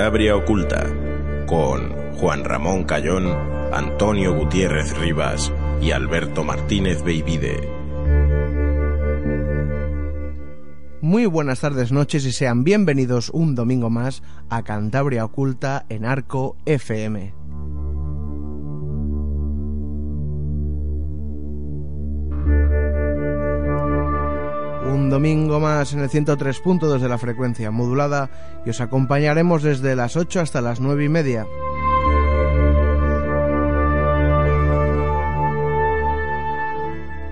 Cantabria Oculta, con Juan Ramón Cayón, Antonio Gutiérrez Rivas y Alberto Martínez Beivide. Muy buenas tardes, noches y sean bienvenidos un domingo más a Cantabria Oculta en Arco FM. Un domingo más en el 103.2 de la frecuencia modulada y os acompañaremos desde las 8 hasta las 9 y media.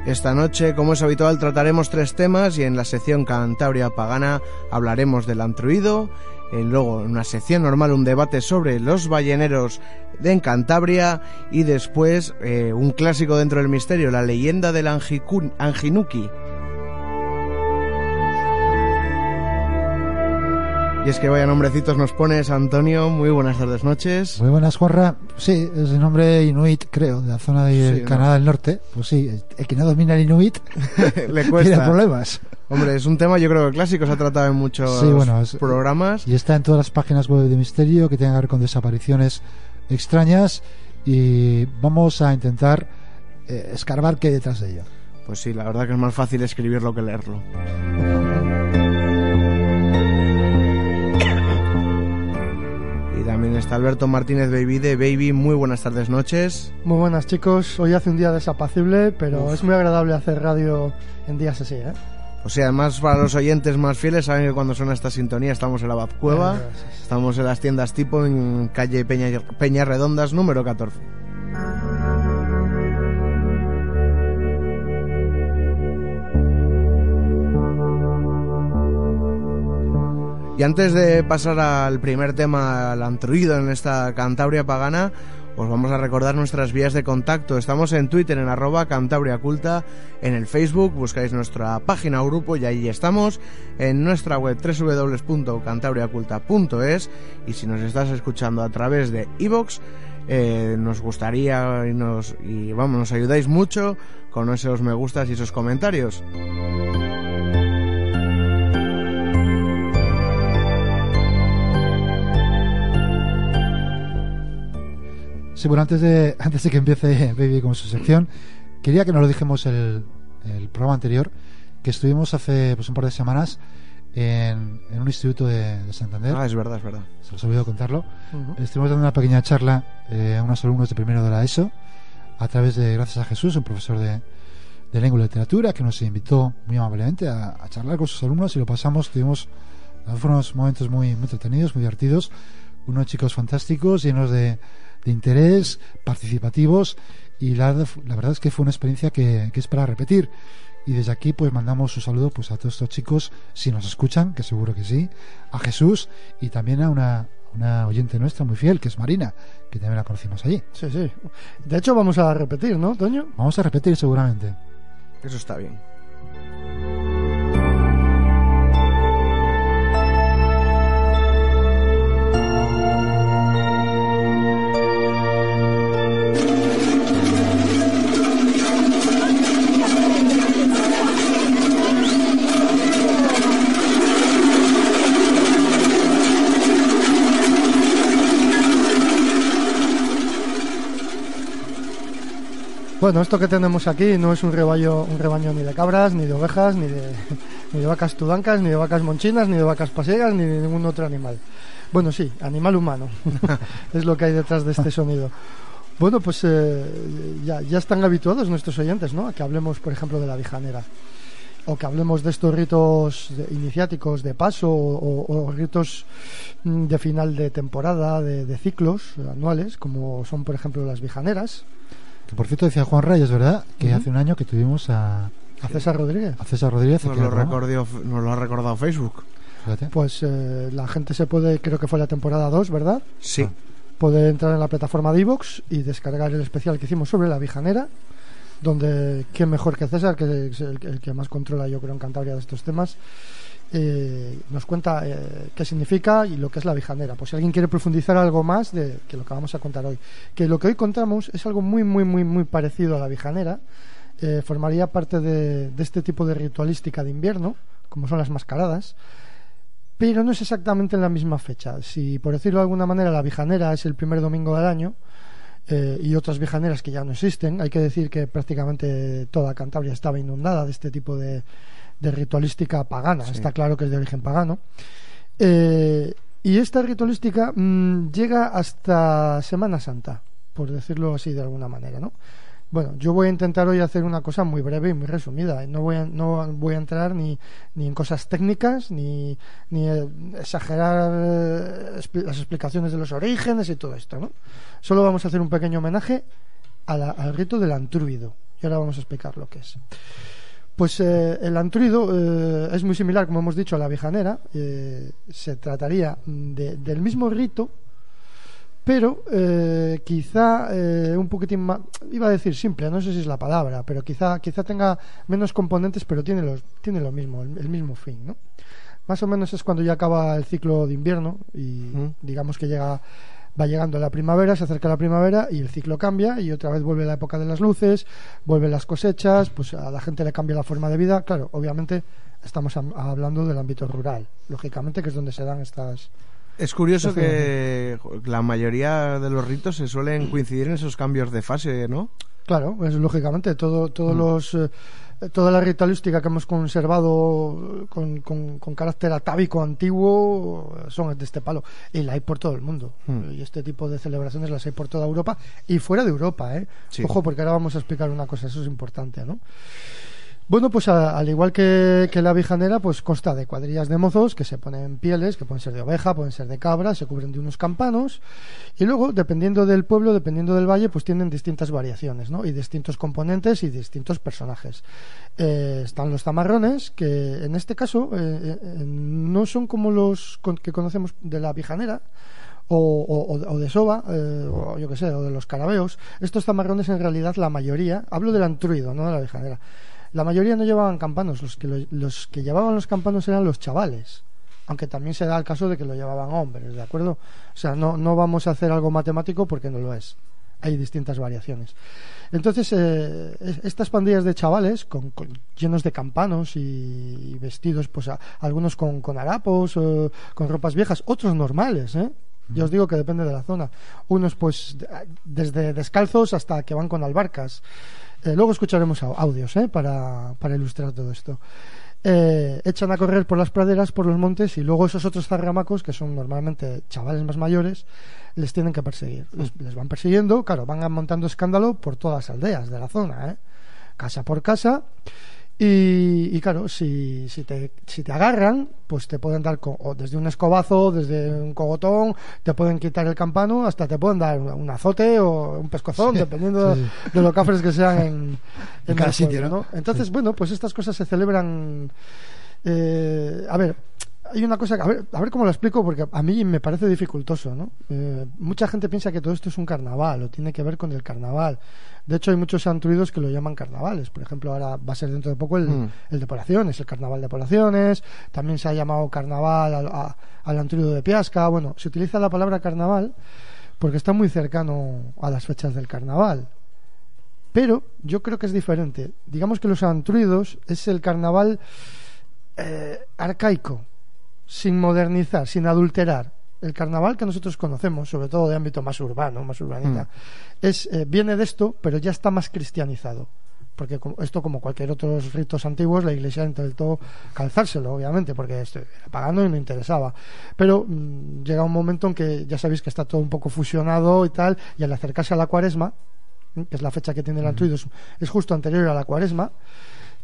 Esta noche, como es habitual, trataremos tres temas y en la sección Cantabria Pagana hablaremos del antruido, luego en una sección normal un debate sobre los balleneros de Cantabria y después eh, un clásico dentro del misterio, la leyenda del Anjinuki. Y es que vaya nombrecitos nos pones, Antonio. Muy buenas tardes, noches. Muy buenas, Juanra. Sí, es el nombre Inuit, creo, de la zona de Canadá del Norte. Pues sí, el que no domina el Inuit le cuesta. tiene problemas. Hombre, es un tema yo creo que clásico, se ha tratado en muchos programas. Y está en todas las páginas web de Misterio que tienen que ver con desapariciones extrañas y vamos a intentar eh, escarbar qué hay detrás de ello. Pues sí, la verdad que es más fácil escribirlo que leerlo. También está Alberto Martínez Baby de Baby. Muy buenas tardes, noches. Muy buenas, chicos. Hoy hace un día desapacible, pero es muy agradable hacer radio en días así, ¿eh? O sea, además para los oyentes más fieles saben que cuando suena esta sintonía estamos en la Cueva, estamos en las tiendas tipo en calle Peña, Peña Redondas número 14. Y antes de pasar al primer tema, al antruido en esta Cantabria pagana, os vamos a recordar nuestras vías de contacto. Estamos en Twitter en arroba Cantabria Culta, en el Facebook buscáis nuestra página o grupo y ahí estamos, en nuestra web www.cantabriaculta.es y si nos estás escuchando a través de iVoox, eh, nos gustaría y nos, y vamos, nos ayudáis mucho con esos me gustas y esos comentarios. Sí, bueno, antes de, antes de que empiece Baby con su sección, quería que nos lo dijemos el, el programa anterior, que estuvimos hace pues, un par de semanas en, en un instituto de, Santander. Ah, es verdad, es verdad. Se los he olvidado contarlo. Estuvimos dando una pequeña charla eh, a unos alumnos de primero de la ESO, a través de Gracias a Jesús, un profesor de, de lengua y literatura, que nos invitó muy amablemente a, a, charlar con sus alumnos y lo pasamos, tuvimos unos momentos muy, muy entretenidos, muy divertidos, unos chicos fantásticos, llenos de de interés, participativos y la, la, verdad es que fue una experiencia que, es para repetir. Y desde aquí pues mandamos un saludo pues a todos estos chicos, si nos escuchan, que seguro que sí, a Jesús y también a una, una oyente nuestra muy fiel, que es Marina, que también la conocimos allí. Sí, sí. De hecho vamos a repetir, ¿no, Toño? Vamos a repetir seguramente. Eso está bien. Bueno, esto que tenemos aquí no es un rebaño, un rebaño ni de cabras, ni de ovejas, ni de, ni de vacas tudancas, ni de vacas monchinas, ni de vacas pasiegas, ni de ningún otro animal. Bueno, sí, animal humano es lo que hay detrás de este sonido. Bueno, pues eh, ya, ya, están habituados nuestros oyentes, ¿no? A que hablemos, por ejemplo, de la vijanera. o que hablemos de estos ritos iniciáticos de paso o, ritos mm, de final de temporada, de, ciclos anuales, como son, por ejemplo, las vijaneras. Que por cierto decía Juan Reyes, ¿verdad? Que hace un año que tuvimos a... A César Rodríguez. A César Rodríguez. Nos, lo, recordó, nos lo ha recordado Facebook. Pues eh, la gente se puede, creo que fue la temporada 2, ¿verdad? Sí. Puede entrar en la plataforma de iVoox y descargar el especial que hicimos sobre la vijanera donde quién mejor que César, que es el, que más controla yo creo en Cantabria de estos temas, eh, nos cuenta eh, qué significa y lo que es la vijanera. Pues si alguien quiere profundizar algo más de que lo que vamos a contar hoy, que lo que hoy contamos es algo muy muy muy muy parecido a la vijanera, eh, formaría parte de, de este tipo de ritualística de invierno, como son las mascaradas pero no es exactamente en la misma fecha. Si, por decirlo de alguna manera, la vijanera es el primer domingo del año, eh, y otras vijaneras que ya no existen. Hay que decir que prácticamente toda Cantabria estaba inundada de este tipo de, ritualística pagana. Está claro que es de origen pagano. Eh, y esta ritualística mm, llega hasta Semana Santa, por decirlo así de alguna manera, ¿no? Bueno, yo voy a intentar hoy hacer una cosa muy breve y muy resumida. No voy a, no voy a entrar ni, ni en cosas técnicas, ni, ni exagerar eh, las explicaciones de los orígenes y todo esto, ¿no? Solo vamos a hacer un pequeño homenaje al rito del antruido. Y ahora vamos a explicar lo que es. Pues eh, el antruido eh, es muy similar, como hemos dicho, a la vijanera. se trataría del mismo rito pero eh, quizá eh, un poquitín más, iba a decir simple, no sé si es la palabra, pero quizá, quizá tenga menos componentes, pero tiene, los, tiene lo mismo, el, mismo fin, ¿no? Más o menos es cuando ya acaba el ciclo de invierno y digamos que llega va llegando la primavera, se acerca la primavera y el ciclo cambia y otra vez vuelve la época de las luces, vuelven las cosechas, pues a la gente le cambia la forma de vida. Claro, obviamente estamos hablando del ámbito rural, lógicamente que es donde se dan estas es curioso que la mayoría de los ritos se suelen coincidir en esos cambios de fase, ¿no? Claro, pues lógicamente todo, todos mm. los eh, toda la ritualística que hemos conservado con, con, carácter atávico antiguo son de este palo y la hay por todo el mundo mm. y este tipo de celebraciones las hay por toda Europa y fuera de Europa, ¿eh? Ojo, porque ahora vamos a explicar una cosa, eso es importante, ¿no? Bueno, pues al igual que, la vijanera, pues consta de cuadrillas de mozos que se ponen pieles, que pueden ser de oveja, pueden ser de cabra, se cubren de unos campanos y luego, dependiendo del pueblo, dependiendo del valle, pues tienen distintas variaciones, ¿no? Y distintos componentes y distintos personajes. Eh, están los tamarrones, que en este caso eh, eh, no son como los que conocemos de la vijanera, o, o, de soba, o yo qué sé, o de los carabeos. Estos tamarrones en realidad la mayoría, hablo del antruido, no de la vijanera, la mayoría no llevaban campanos, los que, los que llevaban los campanos eran los chavales, aunque también se da el caso de que lo llevaban hombres, ¿de acuerdo? O sea, no, no vamos a hacer algo matemático porque no lo es. Hay distintas variaciones. Entonces, eh, estas pandillas de chavales, con, llenos de campanos y, vestidos, pues algunos con, con harapos, eh, con ropas viejas, otros normales, ¿eh? Yo os digo que depende de la zona. Unos, pues, desde descalzos hasta que van con albarcas. Eh, luego escucharemos audios ¿eh? para, para, ilustrar todo esto. Eh, echan a correr por las praderas, por los montes y luego esos otros zarramacos, que son normalmente chavales más mayores, les tienen que perseguir. Les, les van persiguiendo, claro, van montando escándalo por todas las aldeas de la zona, casa por casa. Y, claro, si, si, te, si te agarran, pues te pueden dar o desde un escobazo, desde un cogotón, te pueden quitar el campano, hasta te pueden dar un, azote o un pescozón, dependiendo de los cafres que sean en, en cada sitio. ¿no? Entonces, bueno, pues estas cosas se celebran. Eh, a ver, hay una cosa, a ver, a ver cómo lo explico, porque a mí me parece dificultoso, ¿no? Eh, mucha gente piensa que todo esto es un carnaval o tiene que ver con el carnaval. De hecho, hay muchos antruidos que lo llaman carnavales. Por ejemplo, ahora va a ser dentro de poco el, mm. el de Poblaciones, el carnaval de Poblaciones. También se ha llamado carnaval al, al antruido de Piasca. Bueno, se utiliza la palabra carnaval porque está muy cercano a las fechas del carnaval. Pero yo creo que es diferente. Digamos que los antruidos es el carnaval eh, arcaico sin modernizar, sin adulterar. El carnaval que nosotros conocemos, sobre todo de ámbito más urbano, más urbanita, mm. es, eh, viene de esto, pero ya está más cristianizado. Porque esto, como cualquier otro ritos antiguos, la iglesia intentó calzárselo, obviamente, porque era pagano y no interesaba. Pero mm, llega un momento en que ya sabéis que está todo un poco fusionado y tal, y al acercarse a la cuaresma, que es la fecha que tiene el Antuido, es justo anterior a la cuaresma,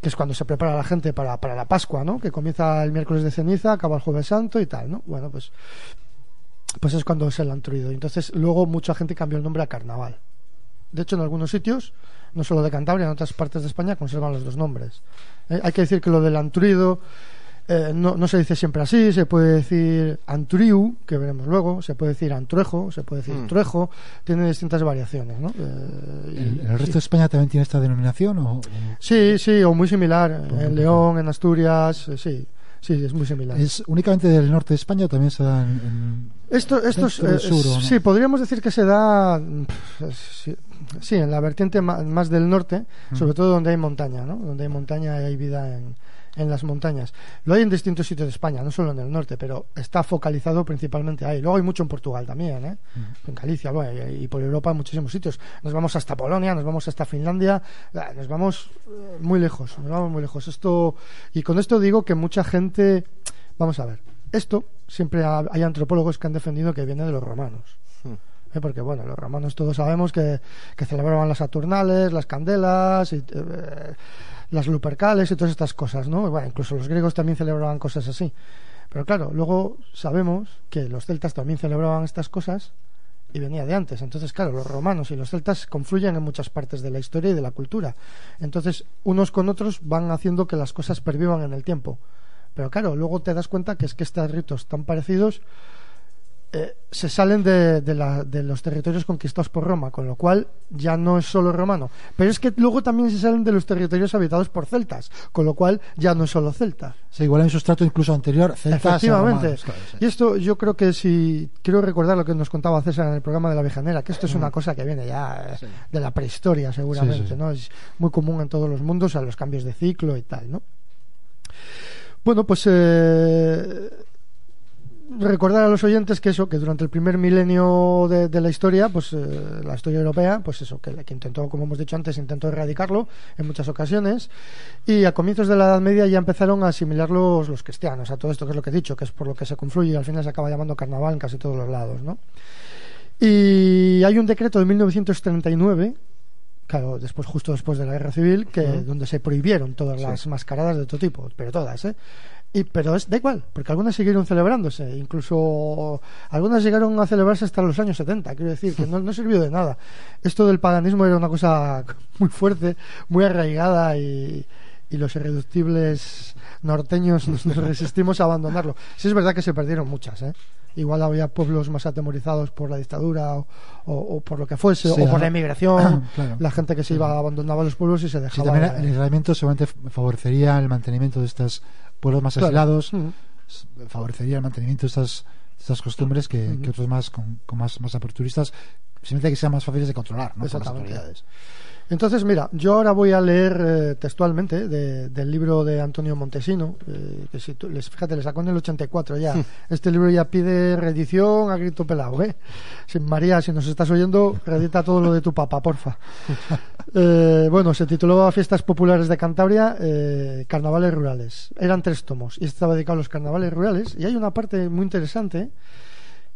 que es cuando se prepara la gente para, para la Pascua, ¿no? Que comienza el miércoles de ceniza, acaba el jueves santo y tal, ¿no? Bueno, pues, pues es cuando es el antruido. Entonces, luego mucha gente cambió el nombre a carnaval. De hecho, en algunos sitios, no solo de Cantabria, en otras partes de España conservan los dos nombres. Eh, hay que decir que lo del antruido eh, no, no, se dice siempre así, se puede decir antriu, que veremos luego, se puede decir antruejo, se puede decir mm. truejo, tiene distintas variaciones. ¿no? Eh, ¿El, resto de España también tiene esta denominación? O, Sí, sí, o muy similar. En León, en Asturias, eh, sí. Sí, es muy similar. ¿Es únicamente del norte de España o también se da en, esto, esto es, sur, Sí, podríamos decir que se da sí, en la vertiente más, del norte, mm. sobre todo donde hay montaña, ¿no? Donde hay montaña y hay vida en, en las montañas. Lo hay en distintos sitios de España, no solo en el norte, pero está focalizado principalmente ahí. Luego hay mucho en Portugal también, ¿eh? Mm. en Galicia, y por Europa en muchísimos sitios. Nos vamos hasta Polonia, nos vamos hasta Finlandia, nos vamos eh, muy lejos, nos vamos muy lejos. Esto y con esto digo que mucha gente, vamos a ver, esto siempre hay antropólogos que han defendido que viene de los romanos. Hmm. ¿eh? porque bueno, los romanos todos sabemos que, que celebraban las Saturnales, las candelas, y, eh, las lupercales y todas estas cosas, ¿no? Incluso los griegos también celebraban cosas así. Pero claro, luego sabemos que los celtas también celebraban estas cosas y venía de antes. Entonces, claro, los romanos y los celtas confluyen en muchas partes de la historia y de la cultura. Entonces, unos con otros van haciendo que las cosas pervivan en el tiempo. Pero claro, luego te das cuenta que es que estos ritos tan parecidos eh, se salen de, de, los territorios conquistados por Roma, con lo cual ya no es solo romano. Pero es que luego también se salen de los territorios habitados por celtas, con lo cual ya no es solo celta. Se iguala en su estrato incluso anterior, celtas Efectivamente. Y esto yo creo que si quiero recordar lo que nos contaba César en el programa de la Vijanera, que esto es una mm. cosa que viene ya eh, de la prehistoria seguramente, ¿no? Es muy común en todos los mundos a los cambios de ciclo y tal, ¿no? Bueno, pues eh, recordar a los oyentes que eso, que durante el primer milenio de, la historia, pues eh, la historia europea, pues eso, que, que, intentó, como hemos dicho antes, intentó erradicarlo en muchas ocasiones, y a comienzos de la Edad Media ya empezaron a asimilar los, los cristianos a todo esto que es lo que he dicho, que es por lo que se confluye y al final se acaba llamando carnaval en casi todos los lados, ¿no? Y hay un decreto de 1939 claro, después justo después de la guerra civil, que donde se prohibieron todas las mascaradas de todo tipo, pero todas, ¿eh? Y, pero es da igual, porque algunas siguieron celebrándose, incluso algunas llegaron a celebrarse hasta los años 70, quiero decir, que no, no sirvió de nada. Esto del paganismo era una cosa muy fuerte, muy arraigada y, y los irreductibles norteños nos, resistimos a abandonarlo. Sí es verdad que se perdieron muchas, ¿eh? Igual había pueblos más atemorizados por la dictadura o, por lo que fuese, o por la emigración. La gente que se iba abandonaba los pueblos y se dejaba. Sí, también el aislamiento seguramente favorecería el mantenimiento de estos pueblos más aislados, mm. favorecería el mantenimiento de estas, estas costumbres que, otros más con, más, más aperturistas, simplemente que sean más fáciles de controlar, ¿no? Exactamente. Entonces, mira, yo ahora voy a leer eh, textualmente del libro de Antonio Montesino, eh, que si tú, les, fíjate, le sacó en el 84 ya. Este libro ya pide reedición a grito pelado, ¿eh? María, si nos estás oyendo, reedita todo lo de tu papá, porfa. Eh, bueno, se tituló Fiestas Populares de Cantabria, Carnavales Rurales. Eran tres tomos y estaba dedicado a los carnavales rurales. Y hay una parte muy interesante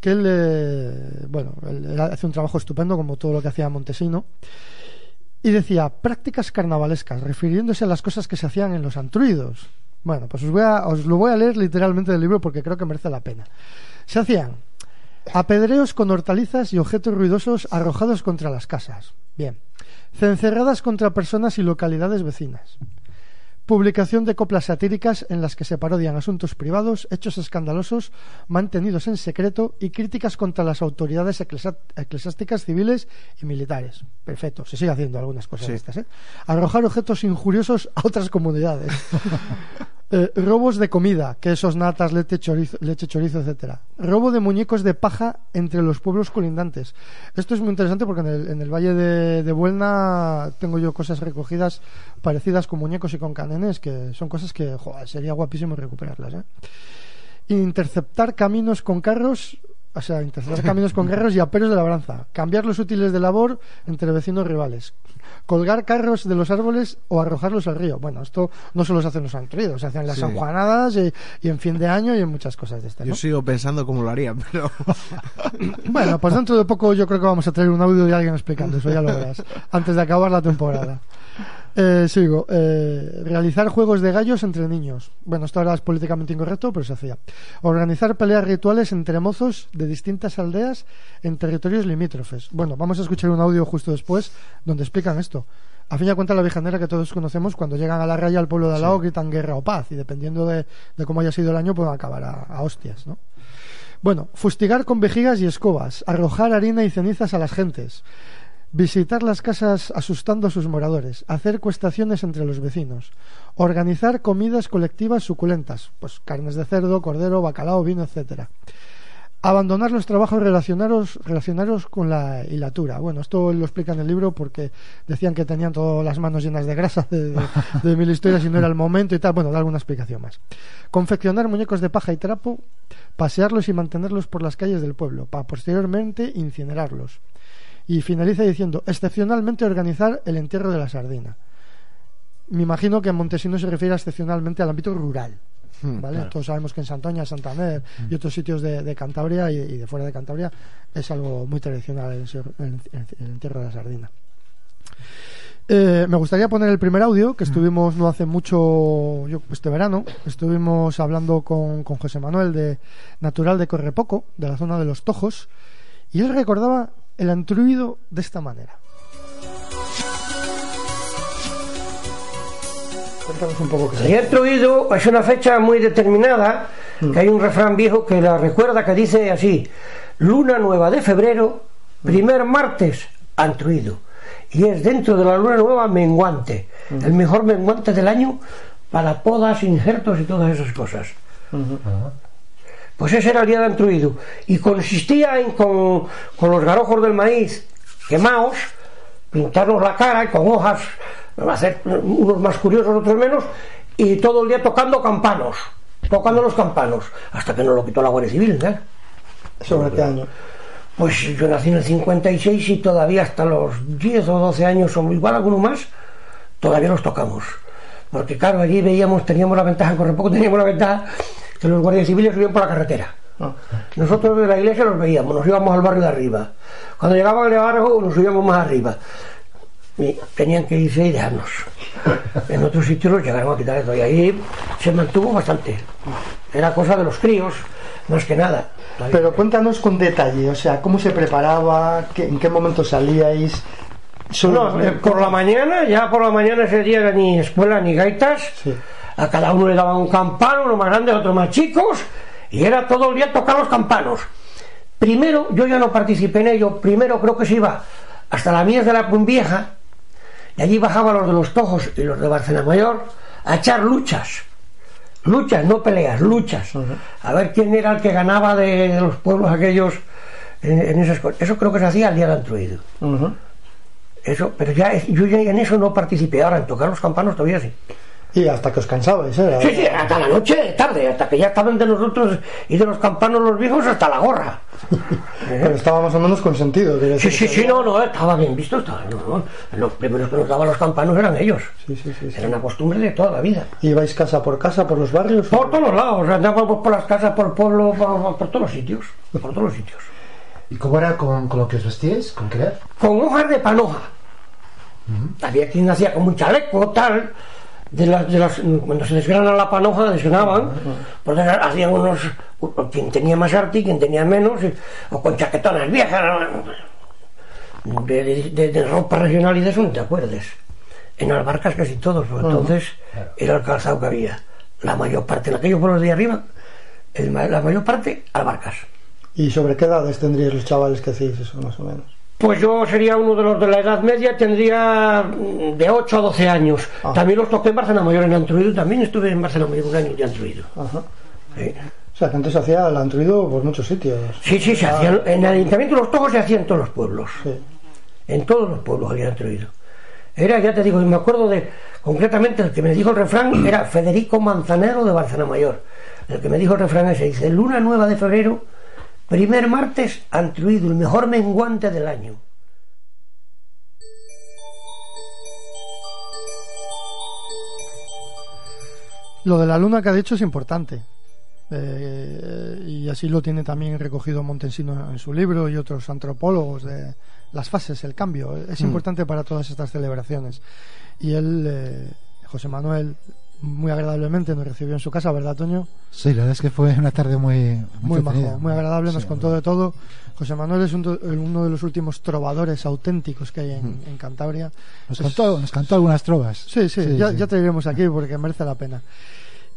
que él, bueno, él hace un trabajo estupendo como todo lo que hacía Montesino y decía prácticas carnavalescas, refiriéndose a las cosas que se hacían en los antruidos. Bueno, pues os, voy a, os lo voy a leer literalmente del libro porque creo que merece la pena. Se hacían apedreos con hortalizas y objetos ruidosos arrojados contra las casas. Bien. Cencerradas contra personas y localidades vecinas publicación de coplas satíricas en las que se parodian asuntos privados, hechos escandalosos mantenidos en secreto y críticas contra las autoridades eclesiásticas civiles y militares. Perfecto, se sigue haciendo algunas cosas estas. ¿eh? Arrojar objetos injuriosos a otras comunidades. Eh, robos de comida, quesos, natas, leche, chorizo, leche, chorizo, etcétera. Robo de muñecos de paja entre los pueblos colindantes. Esto es muy interesante porque en el, Valle de, de, Buelna tengo yo cosas recogidas parecidas con muñecos y con canenes, que son cosas que sería guapísimo recuperarlas. ¿eh? Interceptar caminos con carros o sea, interceptar caminos con carros y aperos de labranza, cambiar los útiles de labor entre vecinos rivales, colgar carros de los árboles o arrojarlos al río. Bueno, esto no solo se hace en los antruidos, se hacen en las sanjuanadas y, en fin de año y en muchas cosas de estas. Yo sigo pensando cómo lo haría, pero... bueno, pues dentro de poco yo creo que vamos a traer un audio de alguien explicando eso, ya lo verás, antes de acabar la temporada. Eh, sigo. Eh, realizar juegos de gallos entre niños. Bueno, esto ahora es políticamente incorrecto, pero se hacía. Organizar peleas rituales entre mozos de distintas aldeas en territorios limítrofes. Bueno, vamos a escuchar un audio justo después donde explican esto. A fin de cuentas, la vijanera que todos conocemos, cuando llegan a la raya al pueblo de al lado, gritan guerra o paz, y dependiendo de, de cómo haya sido el año, pueden acabar a, a hostias, ¿no? Bueno, fustigar con vejigas y escobas, arrojar harina y cenizas a las gentes, visitar las casas asustando a sus moradores, hacer cuestaciones entre los vecinos, organizar comidas colectivas suculentas, pues carnes de cerdo, cordero, bacalao, vino, etcétera. Abandonar los trabajos relacionados, con la hilatura. Bueno, esto lo explica en el libro porque decían que tenían todas las manos llenas de grasa de, de, de mil historias y no era el momento y tal. Bueno, da alguna explicación más. Confeccionar muñecos de paja y trapo, pasearlos y mantenerlos por las calles del pueblo, para posteriormente incinerarlos. Y finaliza diciendo, excepcionalmente organizar el entierro de la sardina. Me imagino que en Montesino se refiere excepcionalmente al ámbito rural. Hmm, ¿vale? claro. Todos sabemos que en Santoña, Santander y otros sitios de, de Cantabria y, y de fuera de Cantabria es algo muy tradicional el, el- el- el entierro de la sardina. Eh, me gustaría poner el primer audio que estuvimos no hace mucho, yo, este verano, estuvimos hablando con, con José Manuel de Natural de Correpoco, de la zona de los Tojos, y él recordaba el antruido de esta manera. Cuéntanos un poco qué. El Antruido es una fecha muy determinada, que hay un refrán viejo que la recuerda que dice así, luna nueva de febrero, primer martes, Antruido. Y es dentro de la luna nueva menguante, el mejor menguante del año para podas, injertos y todas esas cosas. Pues ese era el día de Antruido. Y consistía en con, con los garojos del maíz quemados, pintarnos la cara y con hojas, hacer unos más curiosos, otros menos, y todo el día tocando campanos, tocando los campanos, hasta que nos lo quitó la Guardia Civil. ¿eh? ¿Sobre qué año? Pues yo nací en el 56 y todavía hasta los 10 o 12 años, o igual alguno más, todavía los tocamos. Porque claro, allí veíamos, teníamos la ventaja, corre poco teníamos la ventaja, que los guardias civiles subían por la carretera. Nosotros de la iglesia los veíamos, nos íbamos al barrio de arriba. Cuando llegaban al barrio nos subíamos más arriba. Y tenían que irse y dejarnos. En otros sitios los llegaron a quitar eso y ahí se mantuvo bastante. Era cosa de los críos, más que nada. Pero cuéntanos con detalle, o sea, cómo se preparaba, en qué momento salíais. No, por la mañana, ya por la mañana ese día era ni escuela ni gaitas. Sí. A cada uno le daban un campano, uno más grande, otro más chicos, y era todo el día tocar los campanos. Primero, yo ya no participé en ello, primero creo que se iba hasta la mies de la Vieja, y allí bajaban los de los Tojos y los de Barcena Mayor a echar luchas. Luchas, no peleas, luchas. A ver quién era el que ganaba de, de los pueblos aquellos en, en esas cosas. Eso creo que se hacía al día del Antruido. Eso, pero ya yo ya en eso no participé. Ahora en tocar los campanos todavía sí. Y hasta que os cansabais, ¿eh? Sí, sí, hasta la noche, tarde, hasta que ya estaban de nosotros y de los campanos los viejos hasta la gorra. Pero estaba más o menos consentido. Sí, sí, sí, no, no, estaba bien visto. Estaba, no, no. Los primeros que nos daban los campanos eran ellos. Sí, sí, sí, sí. Era una costumbre de toda la vida. ¿Ibais casa por casa, por los barrios? Por todos lados, andábamos por las casas, por el pueblo, por, por todos los sitios. Por todos los sitios. ¿Y cómo era con, con lo que os vestíais? ¿Con qué era? con hojas de panoja. Había quien hacía como un chaleco, tal. De las, de las, cuando se desgrana la panoja, desgranaban, pues hacían unos. Quien tenía más arte y quien tenía menos, o con chaquetonas viejas. De, de, ropa regional y de eso no te acuerdes. En Albarcas casi todos, pues entonces era el calzado que había. La mayor parte, en aquellos pueblos de arriba, el la mayor parte, Albarcas. ¿Y sobre qué edades tendríais los chavales que hacéis eso, más o menos? Pues yo sería uno de los de la edad media, tendría mm, de 8 a 12 años. Ah. También los toqué en Barcelona Mayor, en Antruido, también estuve en Barcelona Mayor un año de Antruido. Ajá. Sí, O sea, que antes se hacía el antruido por muchos sitios. sí, sí, se hacían, en el Ayuntamiento de los Tojos se hacía en todos los pueblos. Sí. En todos los pueblos había Antruido. Era, ya te digo, me acuerdo de, concretamente, el que me dijo el refrán era Federico Manzanero de Barcelona Mayor. El que me dijo el refrán ese, dice, luna nueva de febrero, primer martes, Antruido, el mejor menguante del año. Lo de la luna que ha dicho es importante. Eh, y así lo tiene también recogido Montensino en su libro y otros antropólogos de las fases, el cambio. Es Mm. importante para todas estas celebraciones. Y él, eh, José Manuel, muy agradablemente nos recibió en su casa, ¿verdad, Toño? Sí, la verdad es que fue una tarde muy Muy majo, muy agradable, nos Sí, contó de todo. José Manuel es un uno de los últimos trovadores auténticos que hay en, en Cantabria. Nos cantó, nos cantó algunas trovas. Sí, sí, ya, ya te iremos aquí porque merece la pena.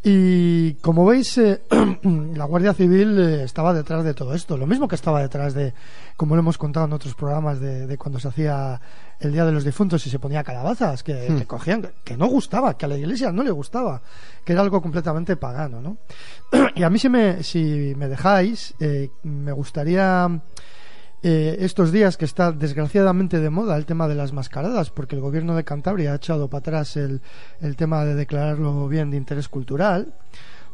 Y como veis, eh, la Guardia Civil eh, estaba detrás de todo esto. Lo mismo que estaba detrás de, como lo hemos contado en otros programas, de, de cuando se hacía el Día de los Difuntos y se ponía calabazas, que, que cogían, que no gustaba, que a la iglesia no le gustaba, que era algo completamente pagano, ¿no? y a mí, si me, si me dejáis, eh, me gustaría eh, estos días que está desgraciadamente de moda el tema de las mascaradas, porque el gobierno de Cantabria ha echado para atrás el, el tema de declararlo bien de interés cultural,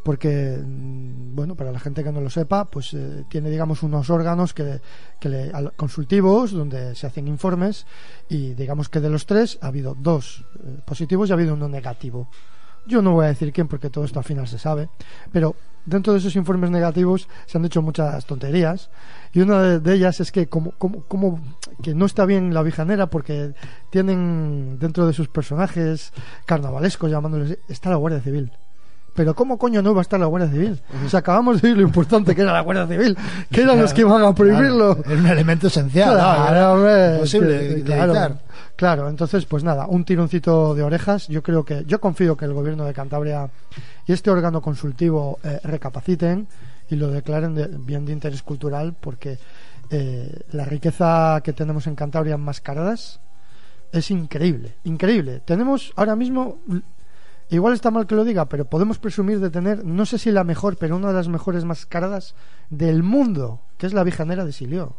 porque, mm, bueno, para la gente que no lo sepa, pues eh, tiene, digamos, unos órganos que, le- consultivos donde se hacen informes y, digamos que de los tres ha habido dos eh, positivos y ha habido uno negativo. Yo no voy a decir quién porque todo esto al final se sabe, pero dentro de esos informes negativos se han hecho muchas tonterías y una de, ellas es que como, como, como que no está bien la vijanera porque tienen dentro de sus personajes carnavalescos llamándoles está la Guardia Civil. Pero ¿cómo coño no va a estar la Guardia Civil? O sea, acabamos de oír lo importante que era la Guardia Civil, que eran los que iban a prohibirlo. Claro, era un elemento esencial. Claro, ¿no? hombre, imposible que- de claro. Claro, entonces pues nada, un tironcito de orejas. Yo creo que, yo confío que el gobierno de Cantabria y este órgano consultivo eh, recapaciten y lo declaren de- bien de interés cultural porque eh, la riqueza que tenemos en Cantabria en mascaradas es increíble, increíble. Tenemos ahora mismo, igual está mal que lo diga, pero podemos presumir de tener, no sé si la mejor, pero una de las mejores mascaradas del mundo, que es la Vijanera de Silió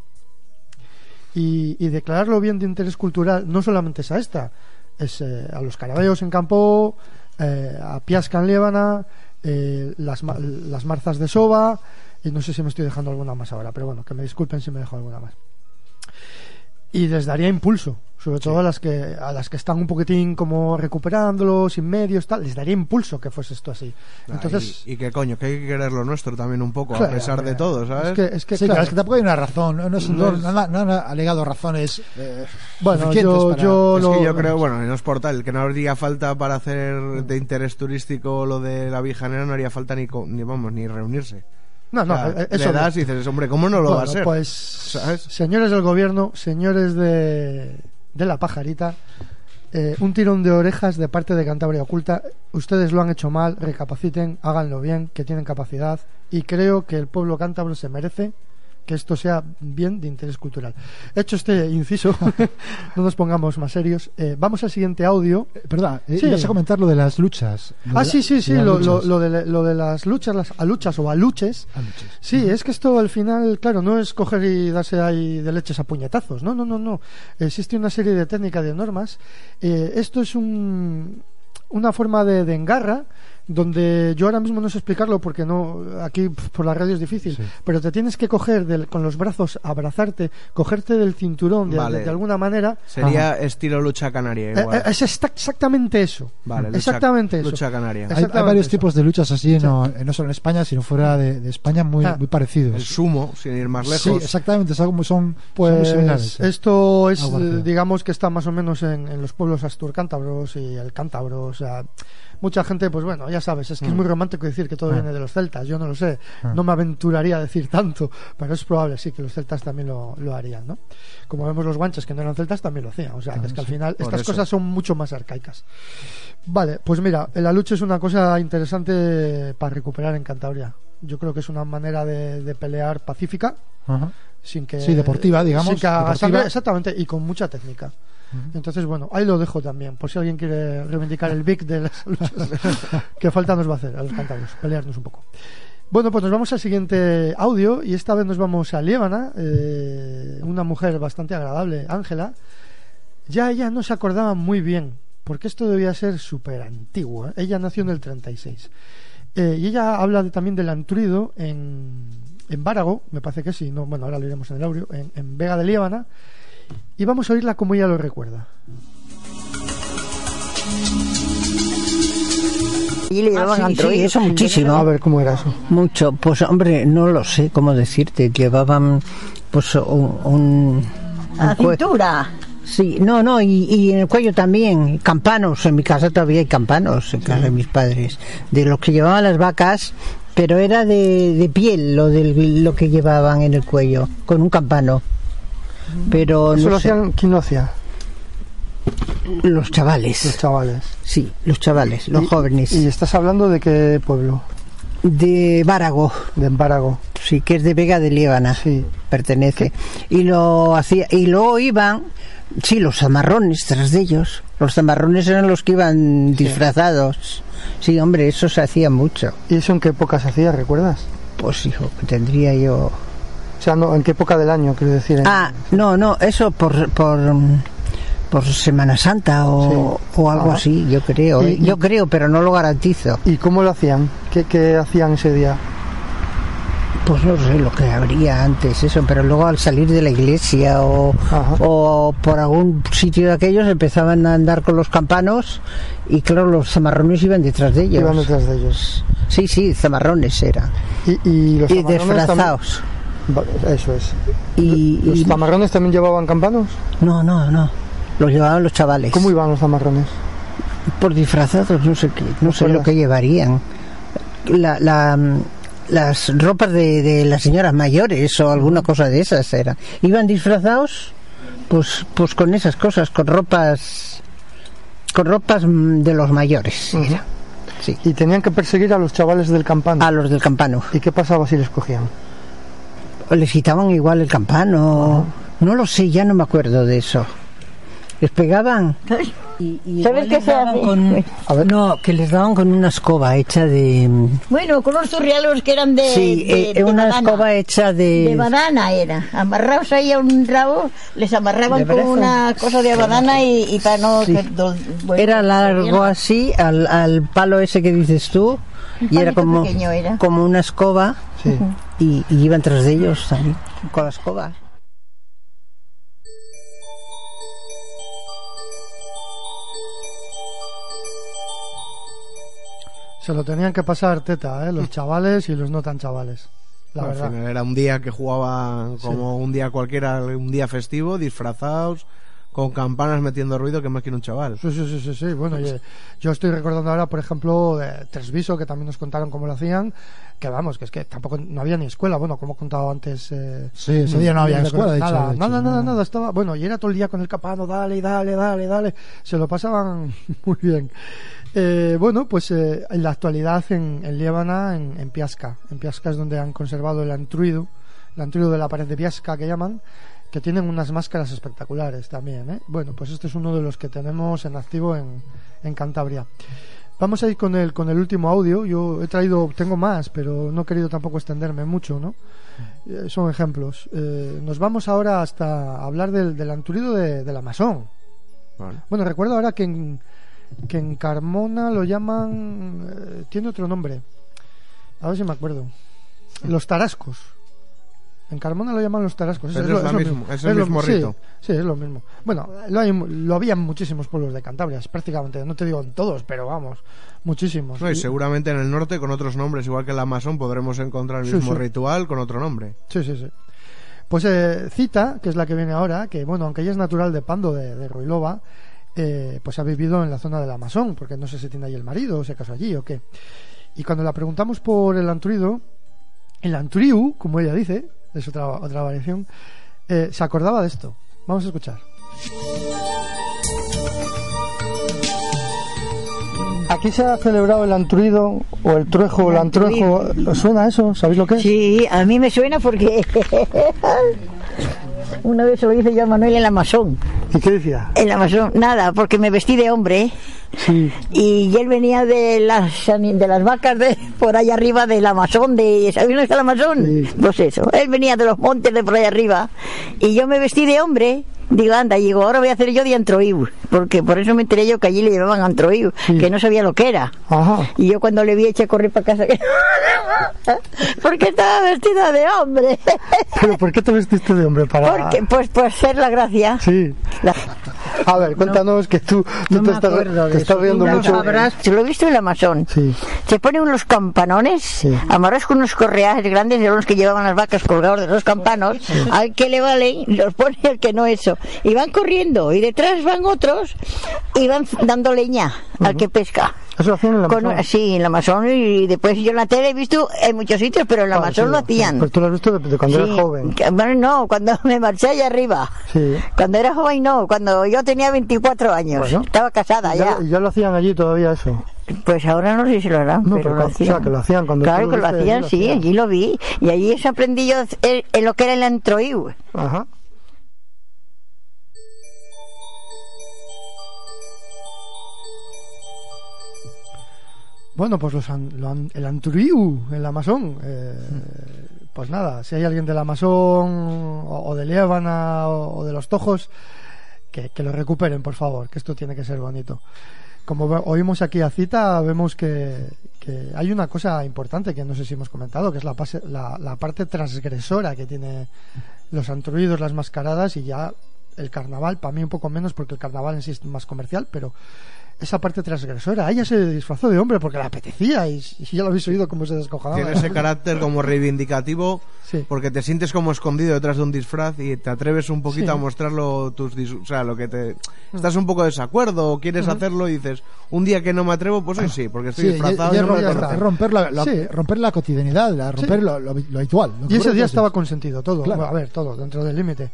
y, declararlo bien de interés cultural no solamente es a esta, es eh, a los carabeos en campo, eh, a Piasca en Líbana, eh, las, las marzas de Soba, y no sé si me estoy dejando alguna más ahora, pero bueno, que me disculpen si me dejo alguna más. Y les daría impulso, sobre todo a las que a las que están un poquitín como recuperándolo, sin medios, tal, les daría impulso que fuese esto así. Entonces, y, y que coño, que hay que querer lo nuestro también un poco, Claro, a pesar de todo, ¿sabes? es que, es que, Sí, claro, claro, es que tampoco hay una razón. No, no, es- no- No han- no han alegado razones eh, bueno, suficientes yo, para- yo Es lo- que yo creo, bueno, no es por tal, que no habría falta para hacer de interés turístico lo de la Vijanera, no haría falta ni, co- ni vamos, ni reunirse. No, no, O sea, eh, eso le das y dices, hombre, ¿cómo no lo va a ser? Pues, ¿Sabes? señores del gobierno, señores de, de la pajarita, eh, un tirón de orejas de parte de Cantabria Oculta. Ustedes lo han hecho mal, recapaciten, háganlo bien, que tienen capacidad. Y creo que el pueblo cántabro se merece que esto sea bien de interés cultural. Hecho este inciso, no nos pongamos más serios. eh, vamos al siguiente audio. Eh, Perdón, eh, Sí. ibas a comentar lo de las luchas. Ah, sí, sí, sí, lo, lo- luchas. lo de, lo de las luchas, las aluchas o aluches. Luchas. Sí, es que esto al final, claro, no es coger y darse ahí de leches a puñetazos. No, no, no, no. Existe una serie de técnicas, de normas. Eh, esto es un, una forma de, de engarra donde yo ahora mismo no sé explicarlo porque no aquí por la radio es difícil, Sí. pero te tienes que coger del- con los brazos, abrazarte, cogerte del cinturón de, Vale. de alguna manera. Sería estilo lucha canaria Eh, igual. eh, es esta- exactamente eso. vale, lucha- exactamente eso. Lucha canaria. Hay, varios eso. tipos de luchas así, no, eh, no solo en España, sino fuera de, de España, muy, Ah. muy parecidos. El sumo, sin ir más lejos. Sí, exactamente, son, son, son muy Pues similares. ¿eh? esto es, eh, digamos que está más o menos en, en los pueblos asturcántabros y el cántabro, o sea, mucha gente, pues bueno, ya sabes, es que es muy romántico decir que todo Ah. viene de los celtas, yo no lo sé, Ah. no me aventuraría a decir tanto, pero es probable, sí, que los celtas también lo, lo harían, ¿no? Como vemos los guanches que no eran celtas también lo hacían, o sea, que es que al final estas eso. cosas son mucho más arcaicas. Vale, pues mira, la lucha es una cosa interesante para recuperar en Cantabria. Yo creo que es una manera de, de pelear pacífica, Ajá. sin que Sí, deportiva, digamos, sin que haga deportiva. sangre, exactamente y con mucha técnica entonces bueno ahí lo dejo también por si alguien quiere reivindicar el big de las luchas que falta nos va a hacer a los cántabros pelearnos un poco. Bueno pues nos vamos al siguiente audio y esta vez nos vamos a Líbana eh, una mujer bastante agradable Ángela. Ya ella no se acordaba muy bien porque esto debía ser súper antiguo ¿eh? ella nació en el 36 eh, y ella habla de- también del antruido en, en Bárago, me parece que sí, no, bueno, ahora lo iremos en el audio, en, en Vega de Líbana, y vamos a oírla como ella lo recuerda. Y le llevaban Ah, sí, sí, eso muchísimo. A ver, ¿cómo era eso? Mucho, pues hombre, no lo sé cómo decirte. Llevaban pues un... un A cintura. Sí, no, no, y, y en el cuello también, campanos, en mi casa todavía hay campanos, en casa de mis padres, de lo que llevaban las vacas, pero era de, de piel lo, del, lo que llevaban en el cuello, con un campano. Pero Eso no lo sé, hacían, ¿quién lo hacía? los chavales, Los chavales. sí, los chavales, los Y- jóvenes, ¿Y estás hablando de qué pueblo? de Bárago, De Empárago. sí, que es de Vega de Líbana. Sí. pertenece y lo hacía y luego iban sí los zamarrones tras de ellos los zamarrones eran los que iban disfrazados sí hombre eso se hacía mucho ¿Y eso en qué época se hacía, recuerdas? pues hijo tendría yo O sea, no, ¿en qué época del año, quiero decir? ah no no eso por por por Semana Santa o, o algo así yo creo Y- ¿eh? yo creo pero no lo garantizo ¿Y cómo lo hacían? ¿Qué, qué hacían ese día? Pues no sé lo que habría antes, eso, pero luego al salir de la iglesia o, o por algún sitio de aquellos empezaban a andar con los campanos y claro, los zamarrones iban detrás de ellos. Iban detrás de ellos. Sí, sí, zamarrones eran. Y, y los Y también- Eso es. Y, ¿Los y- también llevaban campanos? No, no, no. Los llevaban los chavales. ¿Cómo iban los zamarrones? Por disfrazados, no sé qué, no sé lo que llevarían. La, la, las ropas de, de las señoras mayores o alguna cosa de esas eran. Iban disfrazados, pues, pues con esas cosas, con ropas, con ropas mm, de los mayores. era. Sí. Y tenían que perseguir a los chavales del campano. A los del campano. ¿Y qué pasaba si les cogían? Les quitaban igual el campano. No lo sé, ya no me acuerdo de eso. Les pegaban. Y, y ¿Sabes qué se daban hace? con-. No, que les daban con una escoba hecha de. Bueno, con unos turrialos que eran de. sí, de, eh, de una banana. escoba hecha de. De banana era. Amarrados ahí a un rabo, les amarraban ¿De con una cosa de banana y, y para no. Sí. que do- bueno, era largo así, al, al palo ese que dices tú, Un y era como, pequeño era. como una escoba, Sí. Y, y iban tras de ellos también, con la escoba. Se lo tenían que pasar teta, ¿eh? Los chavales y los no tan chavales. La Al verdad. final era un día que jugaban como un día cualquiera, un día festivo, disfrazados, con campanas metiendo ruido, que más quiere un chaval. Sí, sí, sí, sí, sí. Bueno, oye, yo estoy recordando ahora, por ejemplo, de Tresviso, que también nos contaron cómo lo hacían, que vamos, que es que tampoco no había ni escuela, bueno, como he contado antes. Eh, Sí, ese día no había escuela, de Nada, hecho, nada, nada, nada, estaba, bueno, y era todo el día con el capano, dale, dale, dale, dale, se lo pasaban muy bien. Eh, bueno, pues eh, en la actualidad en, en Líbana, en, en Piasca, en Piasca es donde han conservado el antruido, el antruido de la pared de Piasca que llaman, que tienen unas máscaras espectaculares también. ¿eh? Bueno, pues este es uno de los que tenemos en activo en, en Cantabria. Vamos a ir con el, con el último audio. Yo he traído, tengo más, pero no he querido tampoco extenderme mucho, ¿no? Eh, son ejemplos. Eh, nos vamos ahora hasta hablar del, del anturido de, de la masón. Vale. Bueno, recuerdo ahora que en, que en Carmona lo llaman. eh, tiene otro nombre. A ver si me acuerdo. Los tarascos. En Carmona lo llaman los tarascos. Es la mismo- es el lo- mismo sí, rito. Sí, es lo mismo. Bueno, lo, hay, lo había en muchísimos pueblos de Cantabria, prácticamente, no te digo en todos, pero vamos, muchísimos. No, y seguramente en el norte con otros nombres, igual que en la Masón, podremos encontrar el mismo sí. ritual con otro nombre. Sí, sí, sí. Pues eh, Cita, que es la que viene ahora, que bueno, aunque ella es natural de Pando, de, de Ruilova, eh, pues ha vivido en la zona del Amazon, porque no sé si tiene ahí el marido, o se casó allí o qué. Y cuando la preguntamos por el antruido, el antriu, como ella dice, es otra, otra variación, eh, se acordaba de esto. Vamos a escuchar. Aquí se ha celebrado el antruido, o el truejo, o el antruejo. ¿Os suena eso? ¿Sabéis lo que es? Sí, a mí me suena porque una vez se lo hice yo a Manuel en la Masón. ¿Y qué decía? En la Masón, nada, porque me vestí de hombre Sí. y él venía de las de las vacas de por allá arriba del Amazon, de ¿sabéis dónde está el Amazon? Sí. Pues eso, él venía de los montes de por allá arriba y yo me vestí de hombre. Digo, anda, y digo, ahora voy a hacer yo de antroiu, porque por eso me enteré yo que allí le llevaban antroiu, Sí. que no sabía lo que era. Ajá. Y yo cuando le vi eché a correr para casa, porque estaba vestida de hombre. ¿Pero por qué te vestiste de hombre? Para... Porque, pues por ser la gracia. Sí. La- A ver, cuéntanos que tú, tú No te, estás, te estás riendo mucho. se lo he visto en la Amazon. Sí. Se ponen unos campanones, amarrados con unos correajes grandes de los que llevaban las vacas colgados de los campanos, al que le valen, los pone el que no eso. Y van corriendo, y detrás van otros, y van dando leña al que pesca. Eso lo hacían en la Con- Amazon. sí, en la Amazon, y después yo en la tele he visto en muchos sitios, pero en la Ah, Amazon sí, lo sí. hacían. Pero tú lo has visto de, de cuando Sí, eras joven. bueno, no, cuando me marché allá arriba. Sí. Cuando era joven no, cuando yo tenía 24 años. Bueno. Estaba casada ya. Ya, ya lo hacían allí todavía eso. Pues ahora no sé si lo harán, No, pero pero lo o sea, hacían. que lo hacían cuando Claro que lo allí hacían, lo sí, hacían. allí lo vi. Y allí se aprendí yo en, lo que era el antroiu. Ajá. Bueno, pues los an- lo an- el Anturiu, el Amazon. eh, Pues nada, si hay alguien del Amazon o, o de Líbana o, o de los Tojos, que, que lo recuperen, por favor, que esto tiene que ser bonito. Como oímos aquí a cita, vemos que, que hay una cosa importante que no sé si hemos comentado, que es la, pase- la, la parte transgresora que tiene los antruidos, las mascaradas y ya el carnaval, para mí un poco menos porque el carnaval en sí es más comercial, pero esa parte transgresora, ella se disfrazó de hombre porque le apetecía y, y ya lo habéis oído cómo se descojonaba. Tiene ese carácter como reivindicativo Sí. porque te sientes como escondido detrás de un disfraz y te atreves un poquito Sí. a mostrarlo tus dis- o sea, lo que te estás un poco de desacuerdo o quieres hacerlo y dices, un día que no me atrevo, pues hoy sí, porque estoy Sí, disfrazado y y es no me romper, la, la- Sí. romper la cotidianidad, la- romper Sí. lo, lo- lo habitual. lo Y ese día todos estaba consentido todo, Claro. Bueno, a ver, todo, dentro del límite.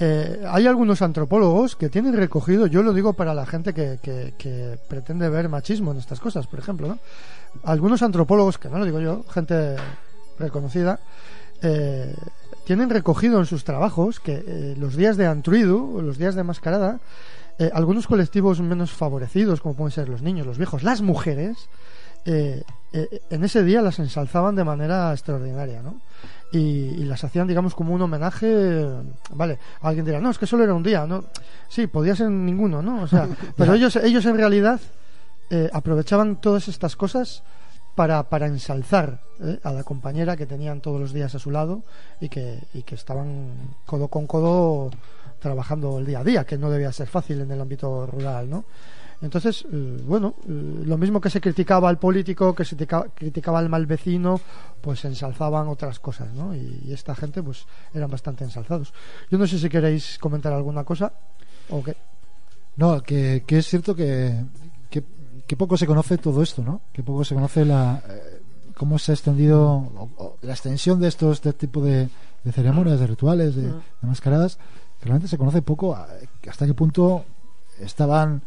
Eh, hay algunos antropólogos que tienen recogido, yo lo digo para la gente que, pretende ver machismo en estas cosas, por ejemplo, ¿no? Algunos antropólogos, que no lo digo yo, gente reconocida, eh, tienen recogido en sus trabajos que eh, los días de antruido, los días de mascarada, eh, algunos colectivos menos favorecidos, como pueden ser los niños, los viejos, las mujeres, eh, eh, en ese día las ensalzaban de manera extraordinaria, ¿no? Y, y las hacían, digamos, como un homenaje. Vale, alguien dirá, no, es que solo era un día, ¿no? Sí, podía ser ninguno, ¿no? O sea, pero ellos, ellos en realidad eh, aprovechaban todas estas cosas para, para ensalzar ¿eh? a la compañera que tenían todos los días a su lado y que, y que estaban codo con codo trabajando el día a día, que no debía ser fácil en el ámbito rural, ¿no? Entonces, eh, bueno, eh, lo mismo que se criticaba al político, que se critica- criticaba al mal vecino, pues se ensalzaban otras cosas, ¿no? Y, y esta gente, pues, eran bastante ensalzados. Yo no sé si queréis comentar alguna cosa o qué. No, que, que es cierto que, que, que poco se conoce todo esto, ¿no? Que poco se conoce la eh, cómo se ha extendido o- o la extensión de estos este tipo de, de ceremonias, de rituales, de, de mascaradas. Realmente se conoce poco a- hasta qué punto estaban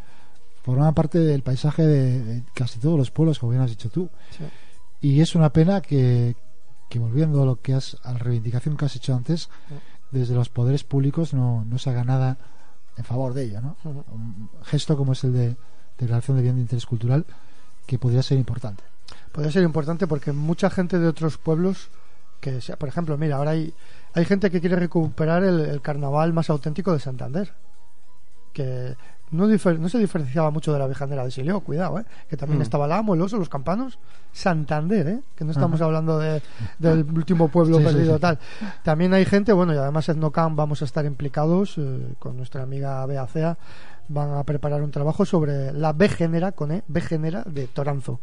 formaban parte del paisaje de, casi todos los pueblos, como bien has dicho tú. Sí. Y es una pena que, que volviendo a lo que has a la reivindicación que has hecho antes, desde los poderes públicos no, no se haga nada en favor de ello, ¿no? Un gesto como es el de declaración de bien de interés cultural que podría ser importante. Podría ser importante porque mucha gente de otros pueblos, que sea, por ejemplo, mira, ahora hay, hay gente que quiere recuperar el, el carnaval más auténtico de Santander. Que no, difer- no se diferenciaba mucho de la vijanera de Sileo, cuidado, ¿eh? que también Mm. estaba el Amo, el Oso, los Campanos, Santander, ¿eh? que no estamos Ajá. hablando de, del último pueblo Sí, perdido sí. tal. También hay gente, bueno, y además Etnocam vamos a estar implicados eh, con nuestra amiga Bea Cea, van a preparar un trabajo sobre la B-genera, con E, B-genera de Toranzo.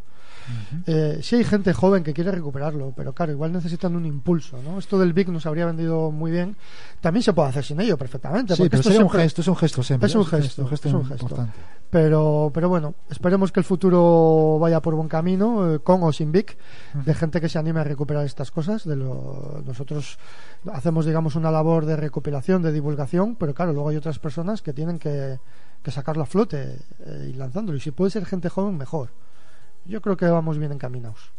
Eh, sí hay gente joven que quiere recuperarlo, pero claro, igual necesitan un impulso, ¿no? Esto del BIC nos habría vendido muy bien. También se puede hacer sin ello perfectamente. Sí, porque pero esto sería un gesto, es un gesto siempre. Es un gesto, un gesto es un gesto. importante. Pero, pero bueno, esperemos que el futuro vaya por buen camino, eh, con o sin BIC, de gente que se anime a recuperar estas cosas. De lo, nosotros hacemos, digamos, una labor de recopilación, de divulgación, pero claro, luego hay otras personas que tienen que, que sacarlo a flote eh, y lanzándolo. Y si puede ser gente joven, mejor. Yo creo que vamos bien encaminados.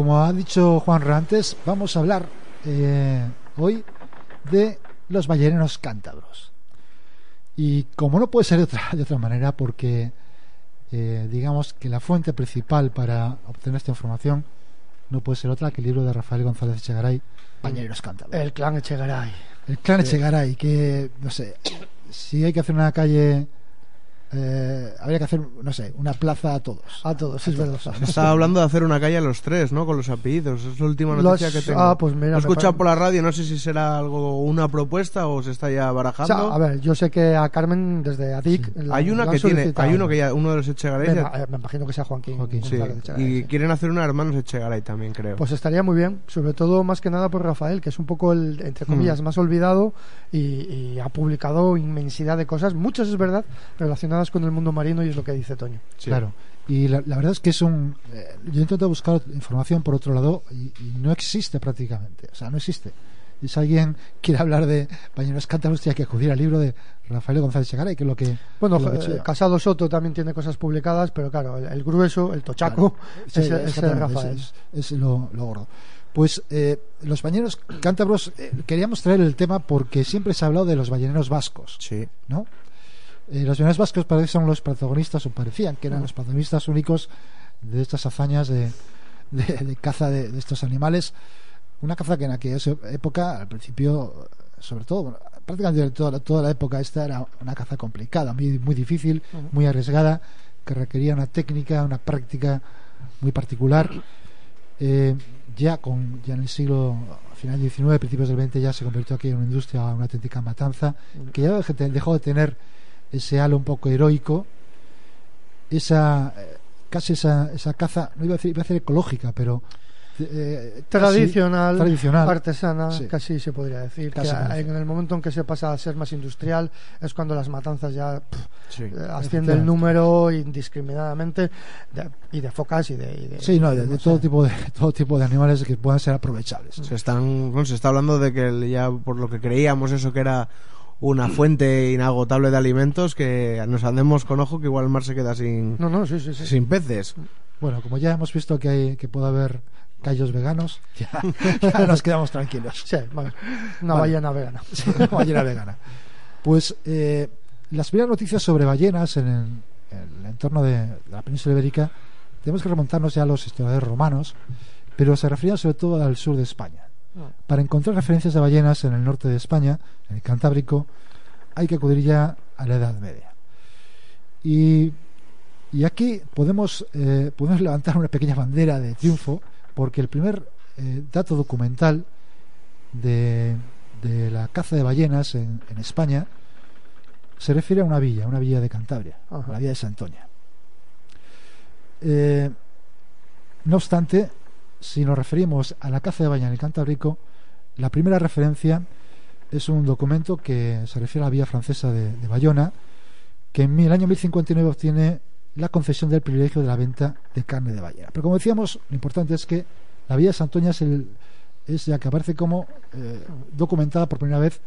Como ha dicho Juan antes, vamos a hablar eh, hoy de los balleneros cántabros. Y como no puede ser de otra, de otra manera, porque eh, digamos que la fuente principal para obtener esta información no puede ser otra que el libro de Rafael González Echegaray, Balleneros cántabros. El clan Echegaray. El clan Echegaray, que no sé, si hay que hacer una calle eh, habría que hacer, no sé, una plaza a todos. A todos, es verdad. Se estaba hablando de hacer una calle a los tres, ¿no? Con los apellidos. Es la última noticia Los- que tengo. ah, pues mira, Lo he escuchado por la radio, no sé si será algo una propuesta o se está ya O barajando. sea, a ver, yo sé que a Carmen desde ADIC. la- hay una la que tiene, hay uno que ya, uno de los Echegaray. Me, ya- eh, me imagino que sea Joaquín. Joaquín, sí, Echegaray, y sí. quieren hacer una hermanos Echegaray también, creo. Pues estaría muy bien, sobre todo más que nada por Rafael, que es un poco el, entre comillas, Mm. más olvidado y, y ha publicado inmensidad de cosas, muchas es verdad, relacionadas con el mundo marino y es lo que dice Toño. Sí. Claro. Y la, la verdad es que es un. eh, yo intento buscar información por otro lado y, y no existe prácticamente. O sea, no existe. Y si alguien quiere hablar de Bañeros Cántabros, tiene que acudir al libro de Rafael González Chegaray, que es lo que. Bueno, es lo que eh. Casado Soto también tiene cosas publicadas, pero claro, el, el grueso, el tochaco, Sí, es, es exactamente, Rafael. es- es lo, lo gordo. Pues eh, los balleneros cántabros, eh, queríamos traer el tema porque siempre se ha hablado de los balleneros vascos, Sí. ¿no? Eh, los balleneros vascos son los protagonistas, o parecían que eran los protagonistas únicos de estas hazañas de, de- de caza de, de estos animales. Una caza que en aquella época, al principio, sobre todo, bueno, prácticamente toda, la- toda la época esta era una caza complicada, muy, muy difícil, muy arriesgada, que requería una técnica, una práctica muy particular. Eh, ya con ya en el siglo final del XIX, principios del XX ya se convirtió aquí en una industria, una auténtica matanza, que ya dejó de- dejó de tener ese halo un poco heroico, esa eh, casi esa, esa caza, no iba a decir, iba a decir ecológica, pero eh, casi Tradicional, artesana, Sí. casi se podría decir. Casi que en el momento en que se pasa a ser más industrial es cuando las matanzas ya pff, Sí. eh, asciende el número indiscriminadamente de- y de focas y de, y de- Sí, no, de, no de sé. todo tipo de todo tipo de animales que puedan ser aprovechables. Se están, bueno, se está hablando de que ya por lo que creíamos eso que era una fuente inagotable de alimentos que nos andemos con ojo que igual el mar se queda sin, No, no, sí, sí, sí. sin peces. Bueno, como ya hemos visto que hay que puede haber callos veganos, ya, ya nos quedamos tranquilos. Sí, vale. Una Vale. ballena vegana. Sí, ballena vegana. Pues eh, las primeras noticias sobre ballenas en el, en el entorno de la península ibérica tenemos que remontarnos ya a los historiadores romanos, pero se referían sobre todo al sur de España. Para encontrar referencias de ballenas en el norte de España, en el Cantábrico, hay que acudir ya a la Edad Media. Y, y aquí podemos, eh, podemos levantar una pequeña bandera de triunfo, porque el primer eh, dato documental de, de la caza de ballenas en, en España se refiere a una villa, una villa de Cantabria, Ajá. la villa de Santoña. Eh, no obstante, si nos referimos a la caza de ballena en el Cantábrico, la primera referencia es un documento que se refiere a la vía francesa de, Bayona, que en el año 1059 obtiene la concesión del privilegio de la venta de carne de ballena. Pero como decíamos, lo importante es que la vía de Santoña es, el, es la que aparece como eh, documentada por primera vez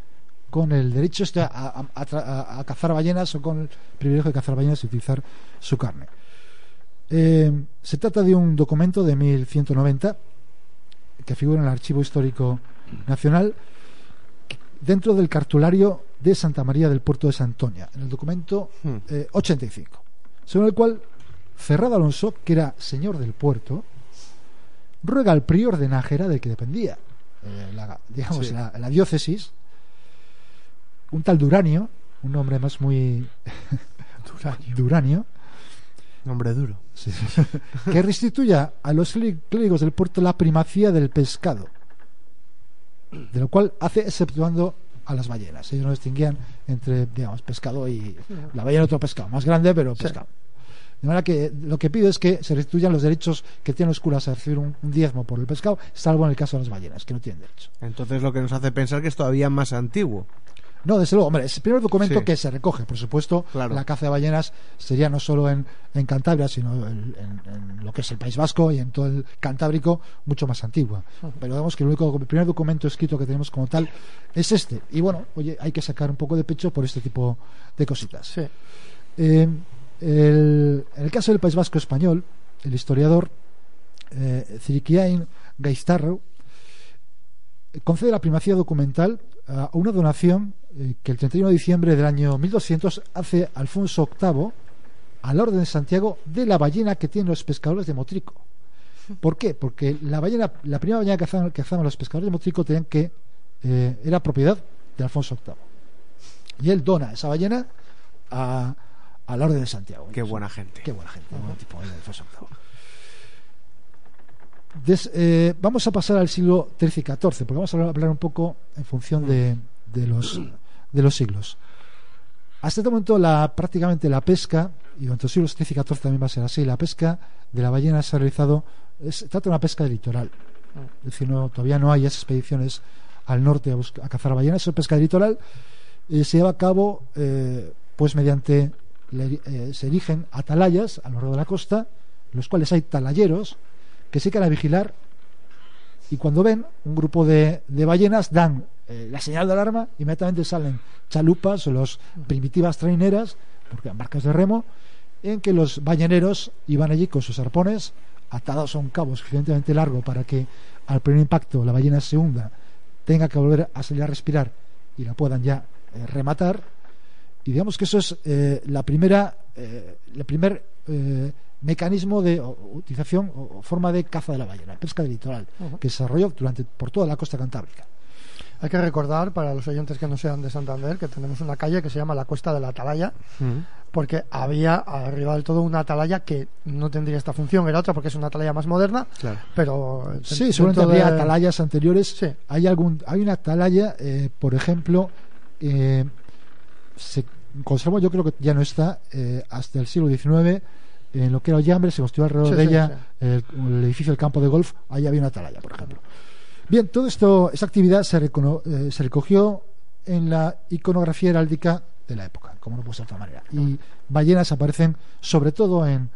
con el derecho este a, a- a- a cazar ballenas o con el privilegio de cazar ballenas y utilizar su carne. Eh, se trata de un documento de 1190 que figura en el Archivo Histórico Nacional dentro del cartulario de Santa María del Puerto de Santoña, en el documento Hmm. eh, 85, según el cual Ferrado Alonso, que era señor del puerto, ruega al prior de Nájera, del que dependía eh, la, digamos, Sí. la, la diócesis, un tal Duranio, un nombre más muy Duranio, Nombre duro. Sí. que restituya a los clérigos del puerto la primacía del pescado, de lo cual hace exceptuando a las ballenas. Ellos no distinguían entre, digamos, pescado y la ballena otro pescado, más grande, pero pescado. De manera que lo que pido es que se restituyan los derechos que tienen los curas a recibir un, un diezmo por el pescado, salvo en el caso de las ballenas, que no tienen derecho. Entonces lo que nos hace pensar que es todavía más antiguo. No, desde luego, hombre, es el primer documento Sí. que se recoge, por supuesto, Claro. la caza de ballenas sería no solo en, en Cantabria, sino en, en- en lo que es el País Vasco y en todo el Cantábrico, mucho más antigua. Pero digamos que el único el primer documento escrito que tenemos como tal es este. Y bueno, oye, hay que sacar un poco de pecho por este tipo de cositas. Sí. Eh, el- en el caso del País Vasco español, el historiador eh, Zirikiain Gaistarro concede la primacía documental a una donación eh, que el 31 de diciembre del año 1200 hace Alfonso VIII a la Orden de Santiago de la ballena que tienen los pescadores de Motrico. ¿Por qué? Porque la ballena, la primera ballena que cazaban, que cazaban los pescadores de Motrico tenían que eh, era propiedad de Alfonso VIII. Y él dona esa ballena a, a la Orden de Santiago. Qué buena gente. Qué buena gente, buen tipo, el Alfonso VIII. Des- eh, vamos a pasar al siglo XIII y XIV, porque vamos a hablar- hablar un poco en función de, de los, de los siglos. Hasta este momento, la, prácticamente la pesca, y durante los siglos XIII y XIV también va a ser así, la pesca de la ballena se ha realizado, se trata de una pesca de litoral. Es decir, no, todavía no hay expediciones al norte a, busca- a cazar ballenas, es pesca de litoral. se lleva a cabo eh, pues mediante le- eh, se erigen atalayas a lo largo de la costa, en los cuales hay talayeros que se quedan a vigilar y cuando ven un grupo de, de ballenas dan eh, la señal de alarma, inmediatamente salen chalupas o las primitivas traineras, porque eran barcas de remo, en que los balleneros iban allí con sus arpones atados a un cabo suficientemente largo para que al primer impacto la ballena se hunda, tenga que volver a salir a respirar y la puedan ya eh, rematar. Y digamos que eso es eh, la primera, el primer mecanismo de o- utilización o, o forma de caza de la ballena, pesca de litoral, que se desarrolló durante por toda la costa cantábrica. Hay que recordar, para los oyentes que no sean de Santander, que tenemos una calle que se llama la Cuesta de la Atalaya, porque había arriba del todo una atalaya que no tendría esta función, era otra porque es una atalaya más moderna, Claro. pero... Sí, seguramente habría de- atalayas anteriores. Sí. Hay algún, hay una atalaya, eh, por ejemplo, eh, se conservó, yo creo que ya no está, eh, hasta el siglo XIX, en lo que era Ollambre, se construyó alrededor Sí, de sí, ella El, el edificio del campo de golf, ahí había una atalaya, por ejemplo. Bien, todo esto, esa actividad se, recono- eh, se recogió en la iconografía heráldica de la época, como no puede ser de otra manera. Y ballenas aparecen sobre todo en,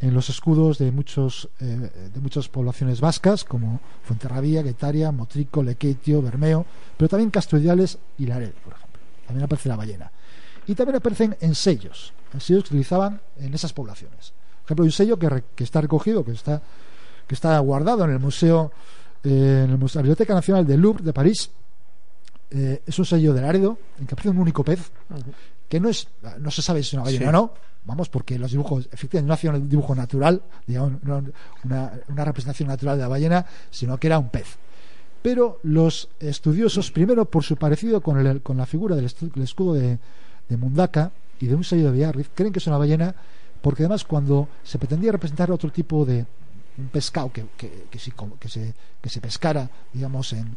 los escudos de muchos eh, de muchas poblaciones vascas como Fuenterrabía, Guetaria, Motrico, Lequeitio, Bermeo, pero también Castrudiales y Laredo, por ejemplo. También aparece la ballena. Y también aparecen en sellos, en sellos que utilizaban en esas poblaciones. Por ejemplo, hay un sello que, que está recogido, que está que está guardado en el museo eh, en la Biblioteca Nacional del Louvre de París. Eh, es un sello de Laredo en que aparece un único pez que no es no se sabe si es una ballena Sí. o no vamos porque los dibujos efectivamente no hacían un dibujo natural digamos una, una representación natural de la ballena sino que era un pez pero los estudiosos primero por su parecido con, el- con la figura del, estu- del escudo de, de Mundaka y de un sello de Biarritz creen que es una ballena porque además cuando se pretendía representar otro tipo de un pescado que, que, que, como- que se, que se pescara digamos en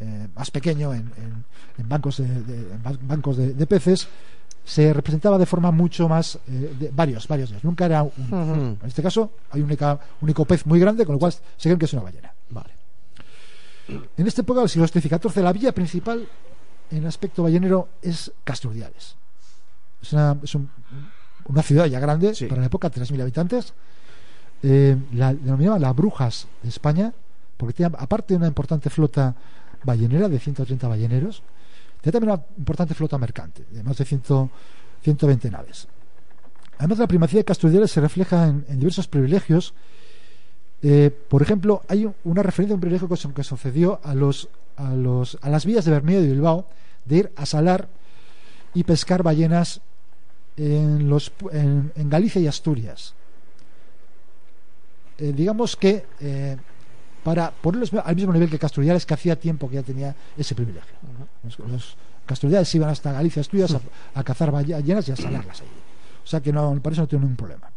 eh, más pequeño en, en- en bancos de, de- en ban- bancos de, de peces se representaba de forma mucho más eh, de, varios varios días. Nunca era un, en este caso hay un única- único pez muy grande con lo cual se creen que es una ballena. Vale. en esta época del siglo XIII y XIV la vía principal en el aspecto ballenero es Casturdiales es una, es un- una ciudad ya grande Sí. para la época 3.000 habitantes eh, la denominaban la Brujas de España porque tenía aparte de una importante flota ballenera de 130 balleneros tenía también una importante flota mercante de más de 100 120 naves además la primacía de Casturdiales se refleja en, diversos privilegios eh, por ejemplo, hay un- una referencia a un privilegio que, que sucedió a los a los a las vías de Bermeo y Bilbao de ir a salar y pescar ballenas en los en Galicia y Asturias. Eh, digamos que eh, para ponerlos al mismo nivel que Casturdiales, que hacía tiempo que ya tenía ese privilegio. Los, los iban hasta Galicia Asturias a, a cazar ballenas y a salarlas allí. O sea que no, para eso no tiene ningún problema.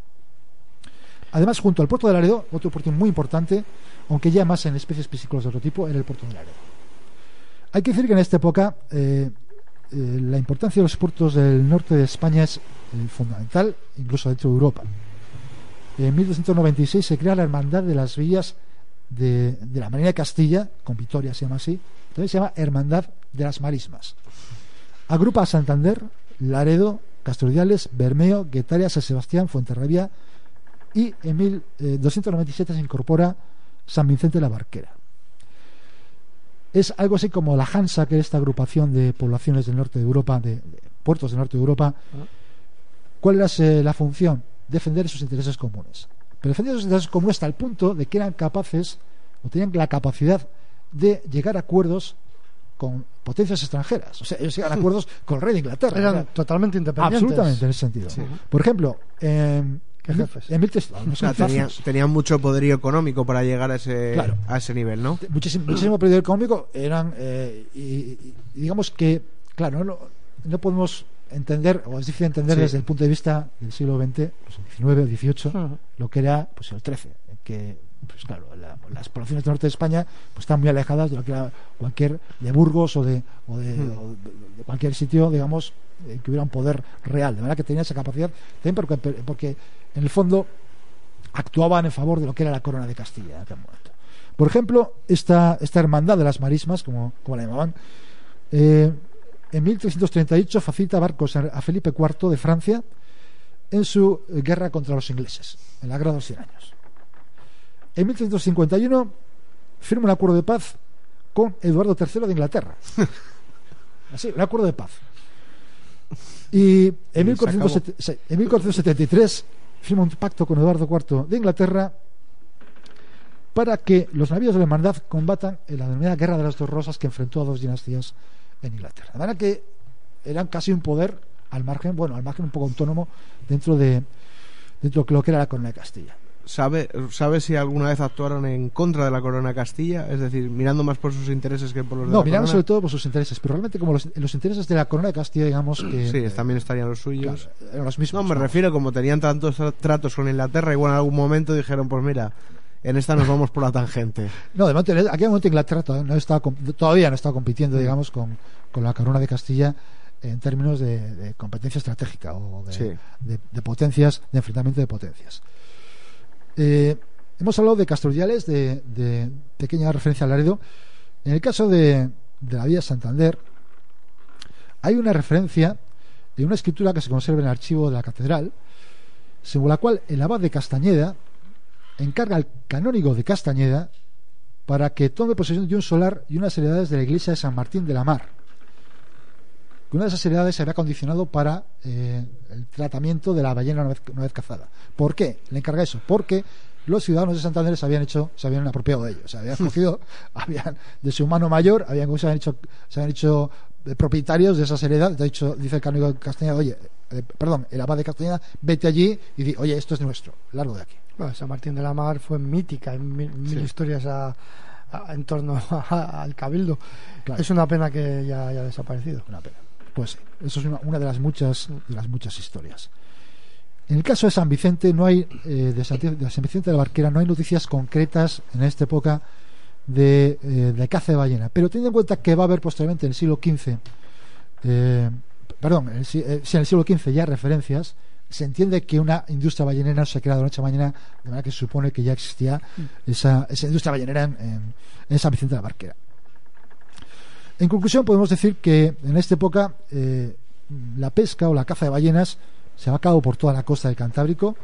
Además, junto al puerto de Laredo, otro puerto muy importante, aunque ya más en especies piscícolas de otro tipo, era el puerto de Laredo. Hay que decir que en esta época eh, la importancia de los puertos del norte de España es fundamental, incluso dentro de Europa. En 1296 se crea la Hermandad de las Villas de, de la Marina de Castilla, con Vitoria se llama así, también se llama Hermandad de las Marismas. Agrupa a Santander, Laredo, Casturdiales, Bermeo, Guetaria, San Sebastián, Fuenterrabía y en 1297 se incorpora San Vicente de la Barquera. Es algo así como la Hansa, que es esta agrupación de poblaciones del norte de Europa, de, de puertos del norte de Europa. ¿Cuál era eh, la función? Defender sus intereses comunes. pero defendían sus intereses comunes hasta el punto de que eran capaces o tenían la capacidad de llegar a acuerdos con potencias extranjeras. O sea, ellos llegan a acuerdos con el rey de Inglaterra. Eran O sea, totalmente independientes. absolutamente en ese sentido. Por ejemplo, en, ¿Qué jefes? en 1300 no O sea, son tenían, mucho poderío económico para llegar a ese, Claro. a ese nivel, ¿no? muchísimo, muchísimo periodo económico eran eh, y- y digamos que claro no, no podemos entender o es difícil entender Sí. desde el punto de vista del siglo XX pues XIX o XVIII Ujú. lo que era pues el XIII que pues claro la- las poblaciones del norte de España pues están muy alejadas de lo que era cualquier de Burgos o de, o de, o de- de cualquier sitio digamos eh, que hubiera un poder real de manera que tenía esa capacidad también porque, porque en el fondo actuaban en favor de lo que era la corona de Castilla en aquel momento. Por ejemplo, esta, esta hermandad de las marismas, como, como la llamaban, eh, en 1338 facilita barcos a Felipe IV de Francia en su eh, guerra contra los ingleses, en la guerra de los 100 años. En 1351 firma un acuerdo de paz con Eduardo III de Inglaterra. Así, un acuerdo de paz. Y en, Y se 1470 sí, en 1473 firma un pacto con Eduardo IV de Inglaterra para que los navíos de la hermandad combatan en la denominada Guerra de las Dos Rosas que enfrentó a dos dinastías en Inglaterra. De manera que eran casi un poder al margen, bueno, al margen un poco autónomo dentro de dentro de lo que era la corona de Castilla. ¿Sabe, ¿Sabe si alguna vez actuaron en contra de la corona de Castilla? Es decir, mirando más por sus intereses que por los de No, la miraron corona. sobre todo por sus intereses, pero realmente como los, los intereses de la corona de Castilla, digamos que Sí, eh, también estarían los suyos. claro, eran los mismos. No, me ¿no? refiero, como tenían tantos tra- tratos con Inglaterra, igual en algún momento dijeron, pues mira, en esta nos vamos por la tangente. No, de momento, en aquel momento Inglaterra todavía no estaba, com- todavía no estaba compitiendo, Mm. digamos, con, con la corona de Castilla en términos de, de competencia estratégica o de, Sí. de- de potencias, de enfrentamiento de potencias. Eh, hemos hablado de Castrodiales, de, de pequeña referencia al Laredo. En el caso de, de la vía Santander, hay una referencia en una escritura que se conserva en el archivo de la catedral, según la cual el abad de Castañeda encarga al canónigo de Castañeda para que tome posesión de un solar y unas heredades de la iglesia de San Martín de la Mar. Que una de esas heredades se había condicionado para eh, el tratamiento de la ballena una vez, una vez cazada. ¿Por qué? Le encarga eso. Porque los ciudadanos de Santander se habían hecho, se habían apropiado de ello. Se habían cogido, habían, de su mano mayor, habían, se habían hecho, se habían hecho eh, propietarios de esas heredades. De hecho, dice el canónigo de Castañeda, oye, eh, perdón, el abad de Castañeda, vete allí y di, oye, esto es nuestro, largo de aquí. Bueno, San Martín de la Mar fue mítica en mil, mil Sí. historias a- a- en torno a- al cabildo. Claro. Es una pena que ya haya desaparecido. Una pena. Pues sí, eso es una, una de las muchas de las muchas historias. En el caso de San Vicente no hay eh, de, Santi- de San Vicente de la Barquera no hay noticias concretas en esta época de, eh, de caza de ballena, pero teniendo en cuenta que va a haber posteriormente en el siglo XV, eh, perdón, en el, sí, en el siglo XV ya referencias, se entiende que una industria ballenera no se ha creado de noche a mañana, de manera que se supone que ya existía esa, esa industria ballenera en, en- en San Vicente de la Barquera. En conclusión, podemos decir que en esta época eh, la pesca o la caza de ballenas se lleva a cabo por toda la costa del Cantábrico.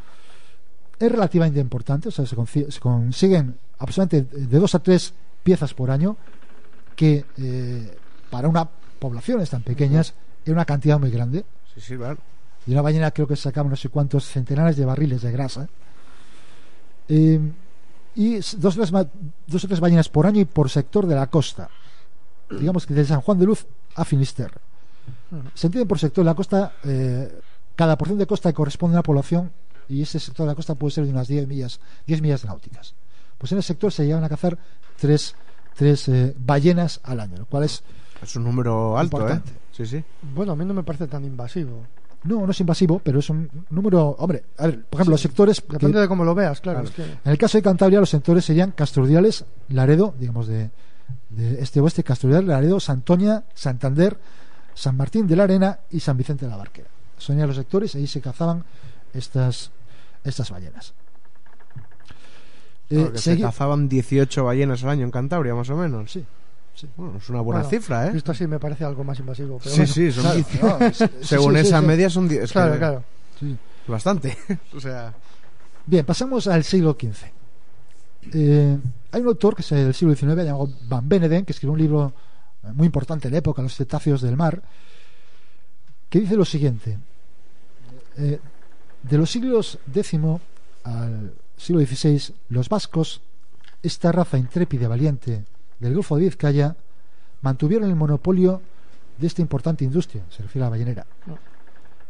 Es relativamente importante, o sea, se consiguen aproximadamente de dos a tres piezas por año, que eh, para una poblaciones tan pequeñas es una cantidad muy grande. Sí, sí, claro. De una ballena creo que sacaban no sé cuántos centenares de barriles de grasa. Eh, y dos o, tres, dos o tres ballenas por año y por sector de la costa. Digamos que de San Juan de Luz a Finisterre. Se entiende por sector de la costa, eh, cada porción de costa corresponde a una población y ese sector de la costa puede ser de unas 10 millas, 10 millas náuticas. Pues en el sector se llegan a cazar tres, tres eh, ballenas al año, lo cual es Es un número alto, Importante. ¿eh? Sí, sí. Bueno, a mí no me parece tan invasivo. No, no es invasivo, pero es un número. Hombre, a ver, por ejemplo, los sectores. que- Depende de cómo lo veas, claro. Claro. es que- en el caso de Cantabria, los sectores serían Castrodiales, Laredo, digamos de, de este oeste, Castrodiales, Laredo, Santoña, Santander, San Martín de la Arena y San Vicente de la Barquera. Son ya los sectores, ahí se cazaban estas, estas ballenas. Eh, Claro, se cazaban 18 ballenas al año en Cantabria, más o menos. Sí, sí. Bueno, es una buena bueno, cifra, ¿eh? Esto sí me parece algo más invasivo. Pero Sí, bueno. sí, son Claro, 10. no, es- sí, Según sí, sí, esa sí. media son 10. es Claro, que claro. Bastante. o sea, Bien, pasamos al siglo XV. Eh, hay un autor que es del siglo XIX llamado Van Beneden, que escribió un libro eh, muy importante en la época, Los cetáceos del mar, que dice lo siguiente. Eh, de los siglos X al, siglo XVI, los vascos, esta raza intrépida y valiente del Golfo de Vizcaya, mantuvieron el monopolio de esta importante industria, se refiere a la ballenera,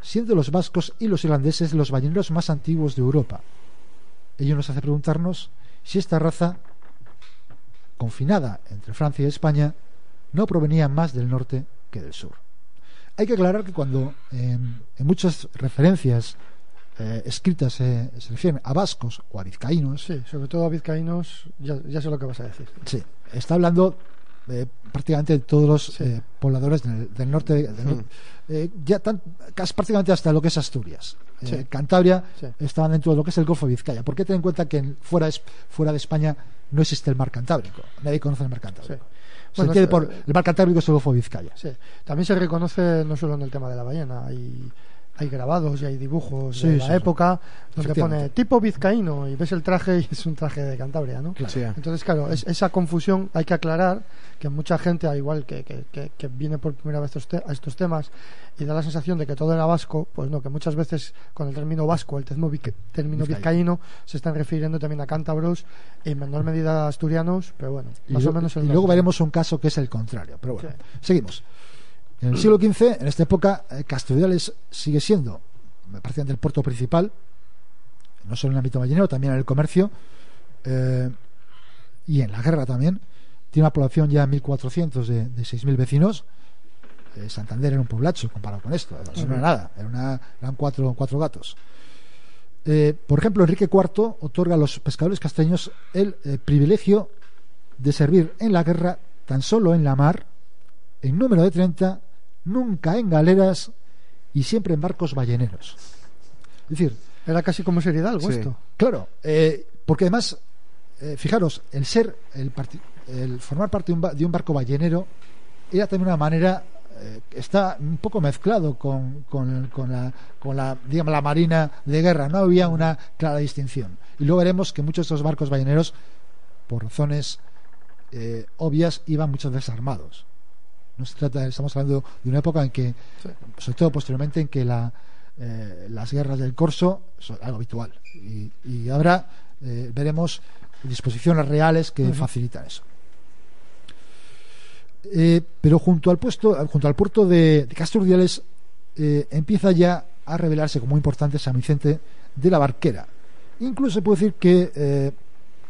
siendo los vascos y los irlandeses los balleneros más antiguos de Europa. Ello nos hace preguntarnos si esta raza, confinada entre Francia y España, no provenía más del norte que del sur. Hay que aclarar que cuando en, en muchas referencias eh, escritas eh, se refieren a vascos o a vizcaínos, Sí, sobre todo a vizcaínos, ya, ya sé lo que vas a decir. sí, está hablando eh, prácticamente de todos los Sí. eh, pobladores del, del norte, del nor- eh, ya tan, casi prácticamente hasta lo que es Asturias. Eh, Sí. Cantabria Sí. estaban dentro de lo que es el Golfo de Vizcaya. ¿Por qué ten en cuenta que en- fuera, es- fuera de España no existe el mar Cantábrico? Nadie conoce el mar Cantábrico. Sí. Se Bueno, entiende por el mar Cantábrico es el Golfo de Vizcaya. Sí. También se reconoce no solo en el tema de la ballena, hay, hay grabados y hay dibujos Sí, de la sí. época donde pone tipo vizcaíno y ves el traje y es un traje de Cantabria, ¿no? Entonces, claro, es- esa confusión hay que aclarar que mucha gente, al igual que, que, que- que viene por primera vez estos te- a estos temas y da la sensación de que todo era vasco, pues no, que muchas veces con el término vasco, el vic- término Vizcaíno. se están refiriendo también a cántabros, en menor medida a asturianos, pero bueno, Y, más o menos el y luego veremos un caso que es el contrario. Pero bueno, seguimos. En el siglo XV, en esta época, eh, Castelldales sigue siendo me parece, el puerto principal, no solo en el ámbito ballenero, también en el comercio eh, y en la guerra también. Tiene una población ya 1.400 de, de 6.000 vecinos. Eh, Santander era un poblacho comparado con esto. Eso no era nada, era una- eran cuatro, cuatro gatos. Eh, por ejemplo, Enrique IV otorga a los pescadores casteños el privilegio de servir en la guerra tan solo en la mar, en número de 30, nunca en galeras y siempre en barcos balleneros. Es decir, Era casi como serie de algo Sí. esto. claro, eh, porque además, eh, fijaros, el ser, el, el formar parte de un, ba- de un barco ballenero era también una manera eh, está un poco mezclado con, con, con la, con la, digamos, la marina de guerra. No había una clara distinción. Y luego veremos que muchos de estos barcos balleneros, por razones eh, obvias, iban muchas veces armados. No se trata, estamos hablando de una época en que, sobre todo posteriormente, en que la, eh, las guerras del corso son algo habitual. Y, y ahora eh, veremos disposiciones reales que facilitan eso. Eh, pero junto al puesto, junto al puerto de, de Castro Urdiales eh, empieza ya a revelarse como importante San Vicente de la Barquera. Incluso se puede decir que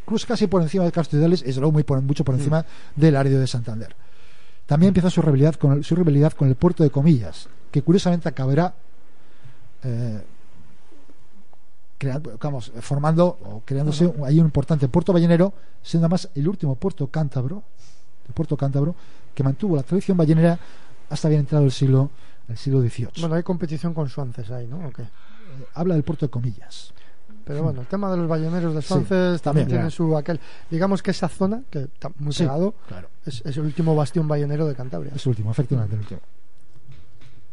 incluso casi por encima de Castro Urdiales, es luego muy por, mucho por encima del área de Santander. También empieza su rivalidad con el, su rivalidad con el puerto de Comillas, que curiosamente acabará eh, formando o creándose un- ahí un importante puerto ballenero, siendo además el último puerto cántabro, el puerto cántabro, que mantuvo la tradición ballenera hasta bien entrado el siglo, el siglo XVIII. Bueno, hay competición con Suances ahí, ¿no? ¿O qué? Eh, Habla del puerto de Comillas. Pero bueno, el tema de los balleneros de Sí, Suances también también, tiene su aquel. Digamos que esa zona, que está muy Sí, pegado, claro. es, es el último bastión ballenero de Cantabria. Es el último, efectivamente, el último.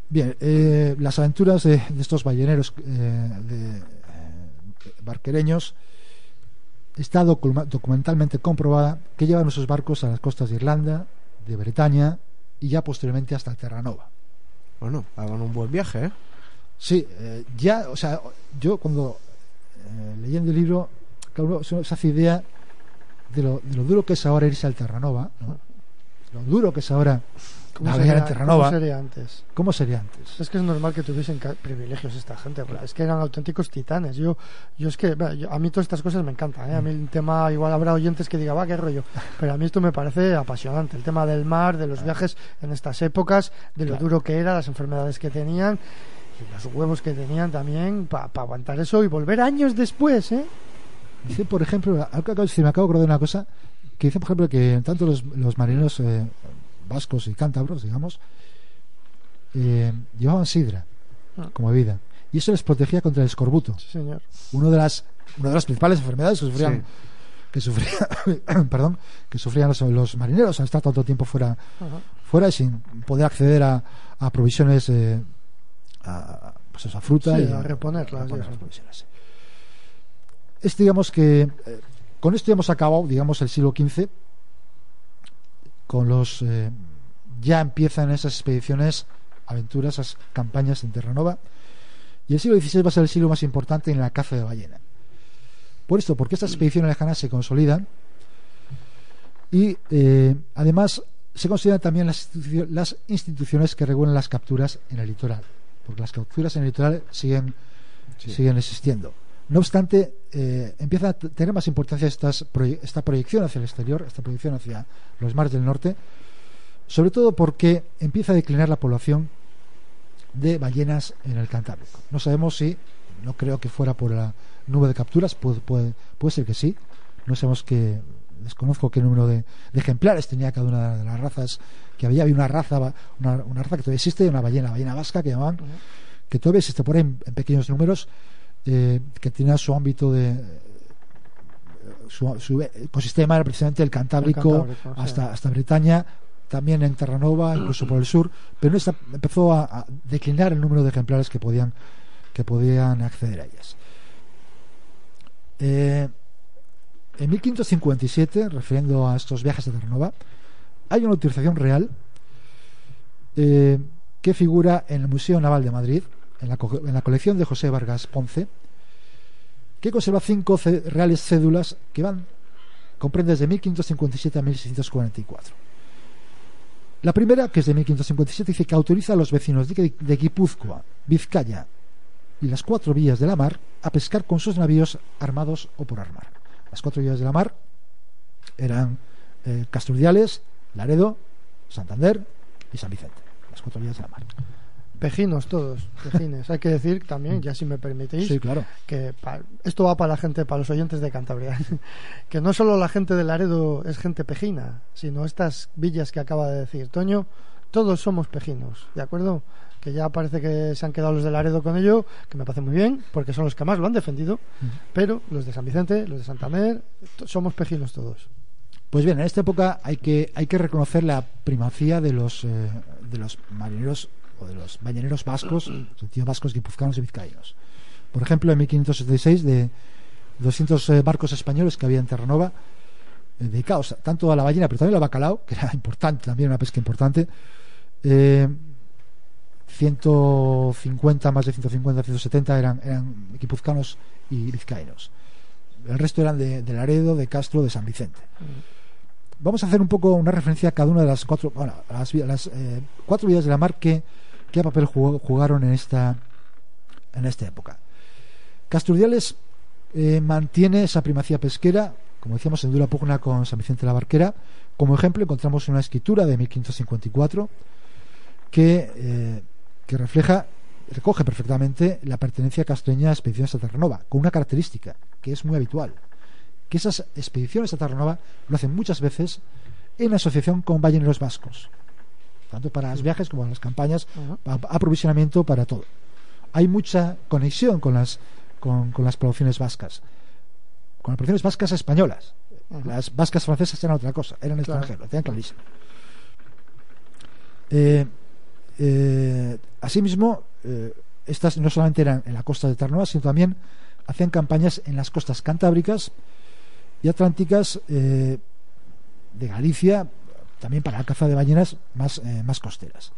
Bien, eh, las aventuras de, de estos balleneros eh, de, eh, barquereños está documentalmente comprobada que llevan sus barcos a las costas de Irlanda, de Bretaña y ya posteriormente hasta Terranova. Bueno, hagan un buen viaje, ¿eh? Sí, eh, ya, o sea, yo cuando eh, leyendo el libro, claro, se hace idea de lo, de lo duro que es ahora irse al Terranova, ¿no? lo duro que es ahora ¿Cómo navegar sería, en Terranova. cómo sería antes? ¿Cómo sería antes? Es que es normal que tuviesen privilegios esta gente, es que eran auténticos titanes. Yo, yo es que, yo- a mí todas estas cosas me encantan. ¿eh? A mí el tema, igual habrá oyentes que digan, va, qué rollo. Pero a mí esto me parece apasionante. El tema del mar, de los viajes en estas épocas, de lo Claro. duro que era, las enfermedades que tenían y los huevos que tenían también para aguantar eso y volver años después, ¿eh? Dice, por ejemplo, decir, me acabo de acordar de una cosa, que dice, por ejemplo, que tanto los, los marineros eh, vascos y cántabros, digamos, eh, llevaban sidra Ah. como bebida. Y eso les protegía contra el escorbuto, Sí, señor. una de las, una de las principales enfermedades que sufrían, Sí. que sufrían, perdón, que sufrían los, los marineros al estar tanto tiempo fuera, Ajá. fuera y sin poder acceder a, a provisiones, eh, a, pues eso, a fruta Sí, y a reponerlas y reponer eso. las provisiones, sí. Es, digamos que eh, con esto ya hemos acabado, digamos, el siglo XV. Con los. eh, ya empiezan esas expediciones, aventuras, esas campañas en Terranova. Y el siglo XVI va a ser el siglo más importante en la caza de ballena. por esto, porque estas expediciones lejanas se consolidan y eh, además se consideran también las, institucio- las instituciones que regulan las capturas en el litoral, porque las capturas en el litoral siguen, siguen existiendo. No obstante, eh, empieza a tener más importancia estas proye- esta proyección hacia el exterior, esta proyección hacia los mares del norte, sobre todo porque empieza a declinar la población de ballenas en el Cantábrico. No sabemos si, no creo que fuera por la nube de capturas, puede, puede, puede ser que sí. No sabemos que, desconozco qué número de, de ejemplares tenía cada una de las razas que había. Había una raza, una, una raza que todavía existe, una ballena, ballena vasca que llamaban, que todavía existe por ahí en, en pequeños números, eh, que tenía su ámbito de. Su, su ecosistema era precisamente el Cantábrico, El Cantábrico, sí. hasta, hasta Bretaña, también en Terranova, incluso por el sur, pero esta empezó a, a declinar el número de ejemplares que podían, que podían acceder a ellas. Eh, en 1557, refiriendo a estos viajes de Terranova, hay una utilización real eh, que figura en el Museo Naval de Madrid, en la, colección de José Vargas Ponce, que conserva cinco reales cédulas que van comprende desde 1557 a 1644. La primera, que es de 1557, dice que autoriza a los vecinos de, de Guipúzcoa, Vizcaya y las cuatro vías de la mar a pescar con sus navíos armados o por armar. Las cuatro vías de la mar eran eh, Casturdiales, Laredo, Santander y San Vicente. Las cuatro vías de la mar. Pejinos todos, pejines. Hay que decir también, ya si me permitís, Sí, claro. que pa- esto va para la gente, para los oyentes de Cantabria, que no solo la gente de Laredo es gente pejina, sino estas villas que acaba de decir Toño, todos somos pejinos, ¿de acuerdo? Que ya parece que se han quedado los de Laredo con ello, que me parece muy bien, porque son los que más lo han defendido, pero los de San Vicente, los de Santander, somos pejinos todos. Pues bien, en esta época hay que, hay que reconocer la primacía de los, eh, de los marineros o de los balleneros vascos, sentido vascos, guipuzcoanos y vizcaínos. Por ejemplo, en 1576, de 200 eh, barcos españoles que había en Terranova, eh, dedicados tanto a la ballena, pero también al bacalao, que era importante, también una pesca importante, eh, 150, más de 150, 170 eran, eran guipuzcoanos y vizcaínos. El resto eran de, de Laredo, de Castro, de San Vicente. Vamos a hacer un poco una referencia a cada una de las cuatro, bueno, las, las, eh, cuatro vías de la mar que, qué papel jugó- jugaron en esta, en esta época. Casturdiales eh, mantiene esa primacía pesquera, como decíamos, en dura pugna con San Vicente la Barquera. Como ejemplo, encontramos una escritura de 1554 que, eh, que refleja, recoge perfectamente la pertenencia castreña a expediciones a Terranova, con una característica que es muy habitual, que esas expediciones a Terranova lo hacen muchas veces en asociación con balleneros vascos, tanto para los viajes como para las campañas, a- aprovisionamiento para todo. Hay mucha conexión con las, con, con las poblaciones vascas, con las poblaciones vascas españolas. Las vascas francesas eran otra cosa, eran Claro. extranjeros, lo tenían clarísimo. Eh, eh, asimismo, eh, estas no solamente eran en la costa de Terranova, sino también hacían campañas en las costas cantábricas y atlánticas eh, de Galicia, también para la caza de ballenas más, costeras.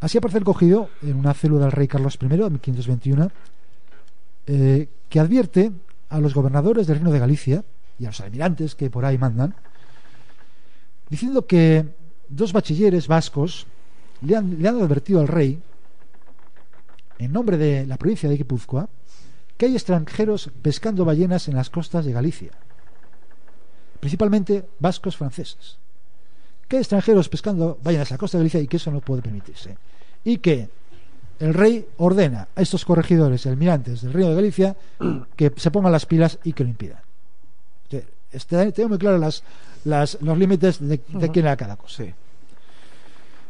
Así aparece recogido en una célula del rey Carlos I, de 1521, eh, que advierte a los gobernadores del Reino de Galicia y a los almirantes que por ahí mandan, diciendo que dos bachilleres vascos le han, le han advertido al rey, en nombre de la provincia de Guipúzcoa, que hay extranjeros pescando ballenas en las costas de Galicia, principalmente vascos franceses. Que hay extranjeros pescando ballenas en la costa de Galicia y que eso no puede permitirse. Y que el rey ordena a estos corregidores y almirantes del Reino de Galicia que se pongan las pilas y que lo impidan. Está- Tengo muy claro las, las- los límites de, de quién era cada cosa.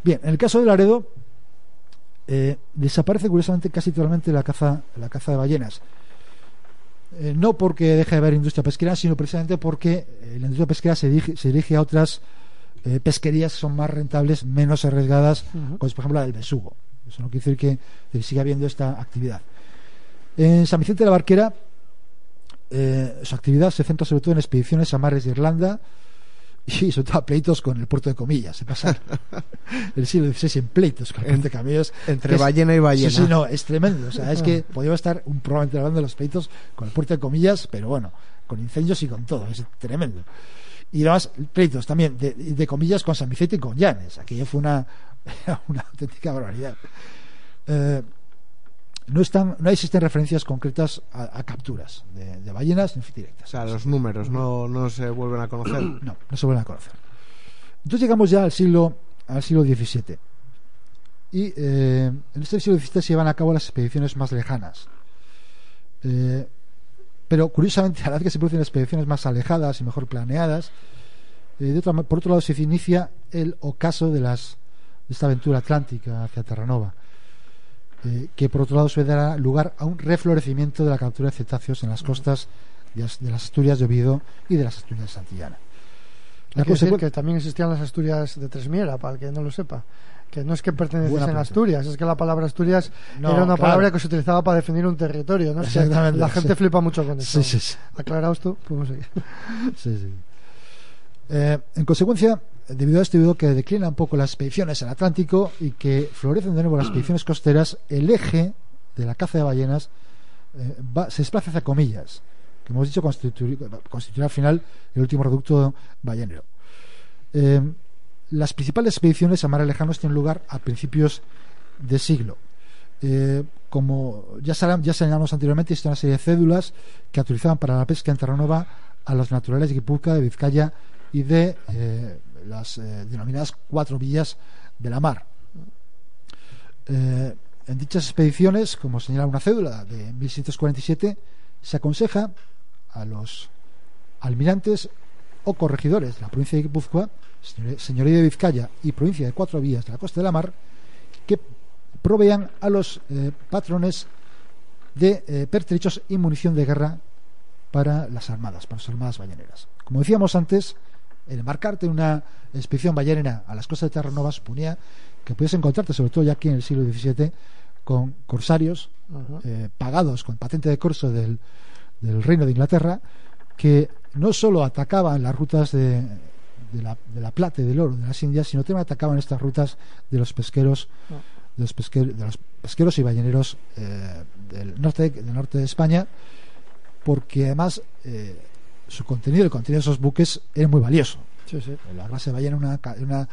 Bien, en el caso de Laredo, eh, desaparece curiosamente casi totalmente la caza, la caza de ballenas. Eh, no porque deje de haber industria pesquera, sino precisamente porque eh, la industria pesquera se dirige, se dirige a otras pesquerías que son más rentables, menos arriesgadas, como es, por ejemplo la del besugo. Eso no quiere decir que siga habiendo esta actividad. En San Vicente de la Barquera, eh, su actividad se centra sobre todo en expediciones a mares de Irlanda, y sobre todo a pleitos con el puerto de Comillas. Se pasa el siglo XVI en pleitos con el puerto de Comillas. Entre es- ballena y ballena. Sí, sí, no, es tremendo. O sea, es que podría estar un programa hablando de los pleitos con el puerto de Comillas, pero bueno, con incendios y con todo. Es tremendo. Y además, pleitos también de, de comillas con San Vicente y con Llanes. Aquello fue una, una auténtica barbaridad. Eh, no, están, no existen referencias concretas a, a capturas de, de ballenas ni O directas. sea, los números no, no se vuelven a conocer. No, no se vuelven a conocer. Entonces llegamos ya al siglo al siglo XVII. Y eh, en este siglo XVII se llevan a cabo las expediciones más lejanas. Eh, pero curiosamente, a la vez que se producen expediciones más alejadas y mejor planeadas, eh, de otra ma- por otro lado se inicia el ocaso de, las, de esta aventura atlántica hacia Terranova, eh, que por otro lado se dará lugar a un reflorecimiento de la captura de cetáceos en las costas de las, de las Asturias de Oviedo y de las Asturias de Santillana. La Hay que decir que también existían las Asturias de Tresmiera, para el que no lo sepa. Que no es que perteneciesen a. Asturias, es que la palabra Asturias No, era una claro. palabra que se utilizaba para definir un territorio. ¿no? Exactamente, la gente flipa mucho con eso. Sí, sí. Aclarado esto, podemos seguir. Sí, sí. Eh, en consecuencia, debido a esto, debido a que declinan un poco las expediciones al Atlántico y que florecen de nuevo las expediciones costeras, el eje de la caza de ballenas eh, va- se desplaza hacia comillas, que hemos dicho constitu- constituirá al final el último reducto ballenero. Eh, las principales expediciones a mares lejanos tienen lugar a principios de siglo. Eh, como ya, ya señalamos anteriormente, existe una serie de cédulas que autorizaban para la pesca en Terranova a los naturales de Guipúzcoa, de Vizcaya y de eh, las eh, denominadas cuatro villas de la mar. Eh, en dichas expediciones, como señala una cédula de 1647, se aconseja a los almirantes o corregidores de la provincia de Guipúzcoa, señor- señoría de Vizcaya y provincia de cuatro vías de la costa de la mar, que provean a los eh, patrones de pertrechos y munición de guerra para las armadas, para las armadas balleneras. Como decíamos antes, el embarcarte en una expedición ballenera a las costas de Terranova suponía que puedes encontrarte, sobre todo ya aquí en el siglo XVII, con corsarios eh, pagados con patente de corso del, del Reino de Inglaterra, que no solo atacaban las rutas de, de la, de la plata y del oro de las Indias, sino también atacaban estas rutas de los pesqueros, de los, pesquer- de los pesqueros y balleneros eh, del, norte, del norte de España, porque además eh, su contenido, el contenido de esos buques era muy valioso. Sí, sí. La grasa de ballena era una, una,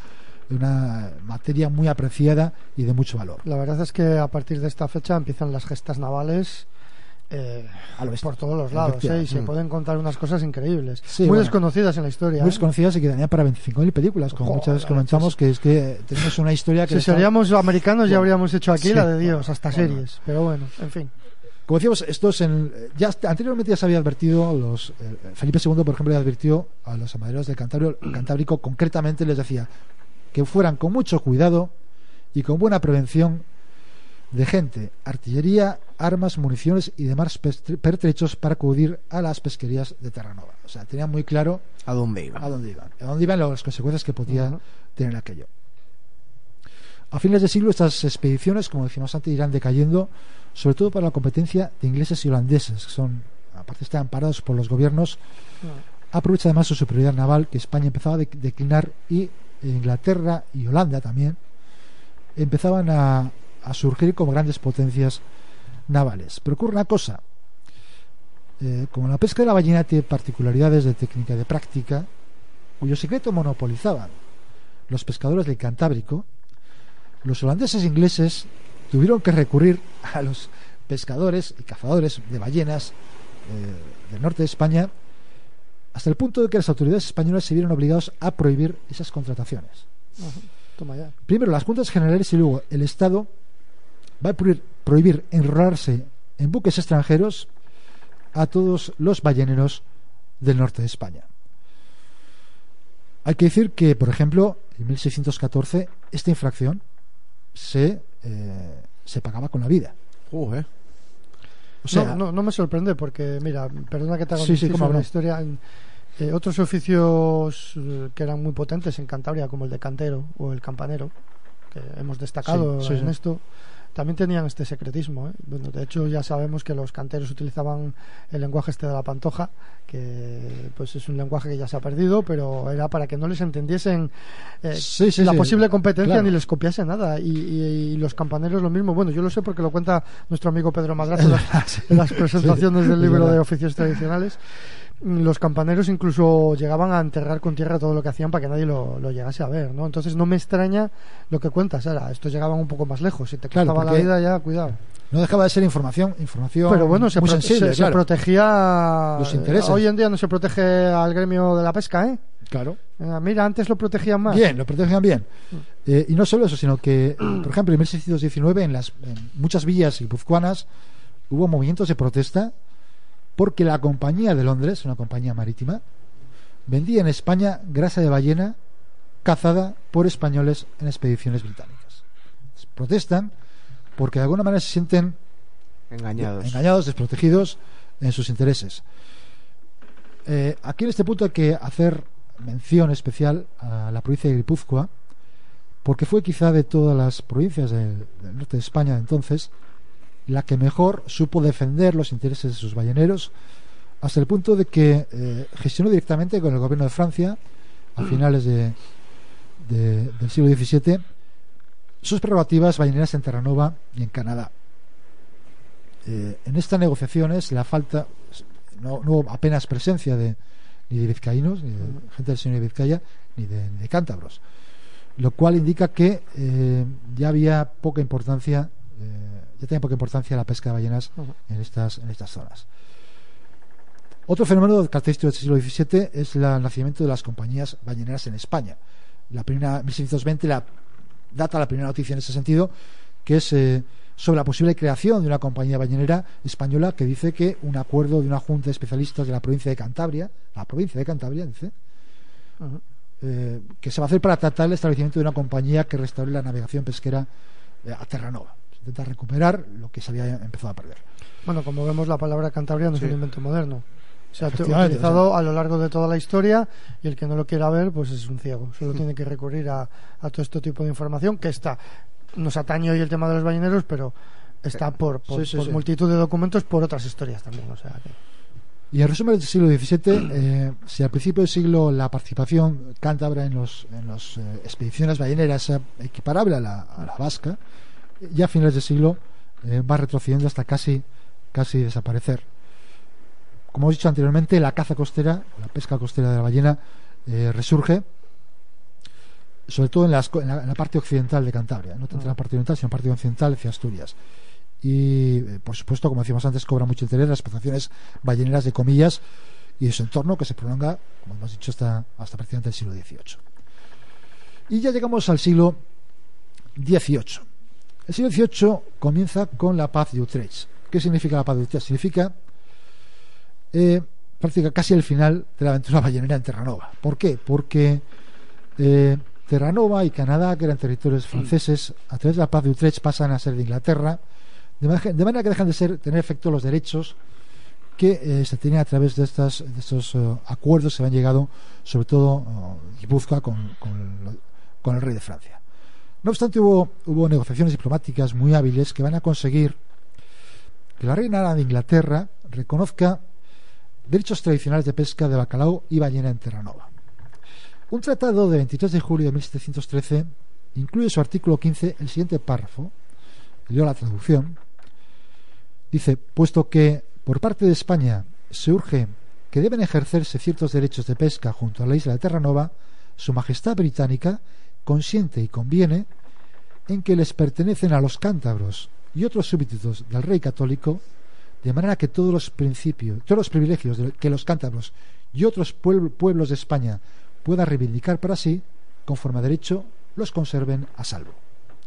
una materia muy apreciada y de mucho valor. La verdad es que a partir de esta fecha empiezan las gestas navales eh, por todos los lados ¿eh? y se Mm. pueden contar unas cosas increíbles, Sí, muy bueno. desconocidas en la historia. muy ¿eh? desconocidas y que darían para 25.000 películas, como Joder, muchas veces comentamos, que es que tenemos una historia que... Si está- seríamos americanos ya habríamos hecho aquí la de Dios, hasta bueno. series, pero bueno, en fin. Como decíamos, estos en, ya anteriormente ya se había advertido, los, eh, Felipe II, por ejemplo, ya advirtió a los amaderos del Cantabrio, Cantábrico, concretamente les decía que fueran con mucho cuidado y con buena prevención de gente, artillería, armas, municiones y demás pertrechos para acudir a las pesquerías de Terranova. O sea, tenían muy claro ¿A dónde iba? a dónde iban, a dónde iban las consecuencias que podía tener aquello. A fines de siglo estas expediciones, como decíamos antes, irán decayendo, sobre todo para la competencia de ingleses y holandeses, que son, aparte estar amparados por los gobiernos, aprovecha además su superioridad naval, que España empezaba a dec- declinar y Inglaterra y Holanda también empezaban a, a surgir como grandes potencias navales. Pero ocurre una cosa, eh, como la pesca de la ballena tiene particularidades de técnica y de práctica, cuyo secreto monopolizaban los pescadores del Cantábrico, los holandeses e ingleses tuvieron que recurrir a los pescadores y cazadores de ballenas eh, del norte de España hasta el punto de que las autoridades españolas se vieron obligados a prohibir esas contrataciones. Ajá, Toma ya. Primero las juntas generales y luego el Estado va a prohibir, prohibir enrolarse en buques extranjeros a todos los balleneros del norte de España. Hay que decir que, por ejemplo, en 1614 esta infracción se, eh, se pagaba con la vida. O sea, no, no, no me sorprende porque, mira, perdona que te haga un Sí, sí, no. historia. en, eh, otros oficios eh, que eran muy potentes en Cantabria, como el de cantero o el campanero, que hemos destacado Sí, sí, en sí. esto, también tenían este secretismo. ¿eh? Bueno, de hecho, ya sabemos que los canteros utilizaban el lenguaje este de la pantoja, que pues es un lenguaje que ya se ha perdido, pero era para que no les entendiesen eh, Sí, sí, la sí, posible competencia claro. ni les copiase nada. Y, y- y los campaneros lo mismo. Bueno, yo lo sé porque lo cuenta nuestro amigo Pedro Madrazo en las, en las presentaciones del libro de oficios tradicionales. Los campaneros incluso llegaban a enterrar con tierra todo lo que hacían para que nadie lo, lo llegase a ver, ¿no? Entonces no me extraña lo que cuentas, Sara. Estos llegaban un poco más lejos. Si te Claro, costaba la vida, ya, cuidado. No dejaba de ser información, información Pero bueno, se, muy pro- sensible, se- protegía. Los intereses. Hoy en día no se protege al gremio de la pesca, ¿eh? Claro. Eh, mira, antes lo protegían más. Bien, lo protegían bien. Mm. Eh, y no solo eso, sino que, por ejemplo, en 1619 en, las, en muchas villas guipuzcoanas hubo movimientos de protesta porque la compañía de Londres, una compañía marítima, vendía en España grasa de ballena cazada por españoles en expediciones británicas. Protestan porque de alguna manera se sienten Engañados. engañados, desprotegidos en sus intereses. Eh, aquí en este punto hay que hacer mención especial a la provincia de Guipúzcoa, porque fue quizá de todas las provincias del, del norte de España de entonces la que mejor supo defender los intereses de sus balleneros, hasta el punto de que eh, gestionó directamente con el gobierno de Francia a finales de- de- del siglo XVII sus prerrogativas balleneras en Terranova y en Canadá. Eh, en estas negociaciones la falta no, no hubo apenas presencia de ni de vizcaínos ni de gente del señor de Vizcaya ni de, ni de cántabros lo cual indica que eh, ya había poca importancia ya tenía poca importancia la pesca de ballenas en estas en estas zonas. Otro fenómeno característico del siglo XVII es la- el nacimiento de las compañías balleneras en España. La primera 1620 la data la primera noticia en ese sentido que es eh, sobre la posible creación de una compañía ballenera española que dice que un acuerdo de una junta de especialistas de la provincia de Cantabria, la provincia de Cantabria, dice, eh, que se va a hacer para tratar el establecimiento de una compañía que restaure la navegación pesquera eh, a Terranova. Se intenta recuperar lo que se había empezado a perder. Bueno, como vemos, la palabra cantabria no es un invento moderno. Se ha utilizado a lo largo de toda la historia y el que no lo quiera ver, pues es un ciego. Solo tiene que recurrir a, a todo este tipo de información que está. Nos atañe hoy el tema de los balleneros, pero está por, por, Sí, sí, por sí. multitud de documentos, por otras historias también. O sea, que- Y en resumen del siglo XVII, eh, si al principio del siglo la participación cántabra en los en las expediciones balleneras era equiparable a la, a la vasca, ya a finales del siglo eh, va retrocediendo hasta casi casi desaparecer. Como hemos dicho anteriormente, la caza costera, la pesca costera de la ballena eh, resurge, sobre todo en la parte occidental de Cantabria, no tanto en la parte oriental, sino en la parte occidental hacia Asturias. Y eh, por supuesto como decíamos antes cobra mucho interés las explotaciones balleneras de comillas y de su entorno que se prolonga como hemos dicho hasta, hasta prácticamente el siglo XVIII y ya llegamos al siglo XVIII el siglo XVIII comienza con la paz de Utrecht ¿qué significa la paz de Utrecht? significa eh, prácticamente casi el final de la aventura ballenera en Terranova ¿por qué? porque eh, Terranova y Canadá, que eran territorios franceses, a través de la paz de Utrecht pasan a ser de Inglaterra, de, manera que dejan de ser tener efecto los derechos que eh, se tenían a través de, estas, de estos eh, acuerdos que se habían llegado, sobre todo eh, Guipúzcoa, con, con, con el rey de Francia. No obstante, hubo, hubo negociaciones diplomáticas muy hábiles que van a conseguir que la reina de Inglaterra reconozca derechos tradicionales de pesca de bacalao y ballena en Terranova. Un tratado de 23 de julio de 1713 incluye su artículo 15 el siguiente párrafo, leo la traducción, dice, puesto que por parte de España se urge que deben ejercerse ciertos derechos de pesca junto a la isla de Terranova, Su Majestad Británica consiente y conviene en que les pertenecen a los cántabros y otros súbditos del rey católico, de manera que todos los principios, todos los privilegios que los cántabros y otros puebl- pueblos de España puedan reivindicar para sí, conforme a derecho, los conserven a salvo.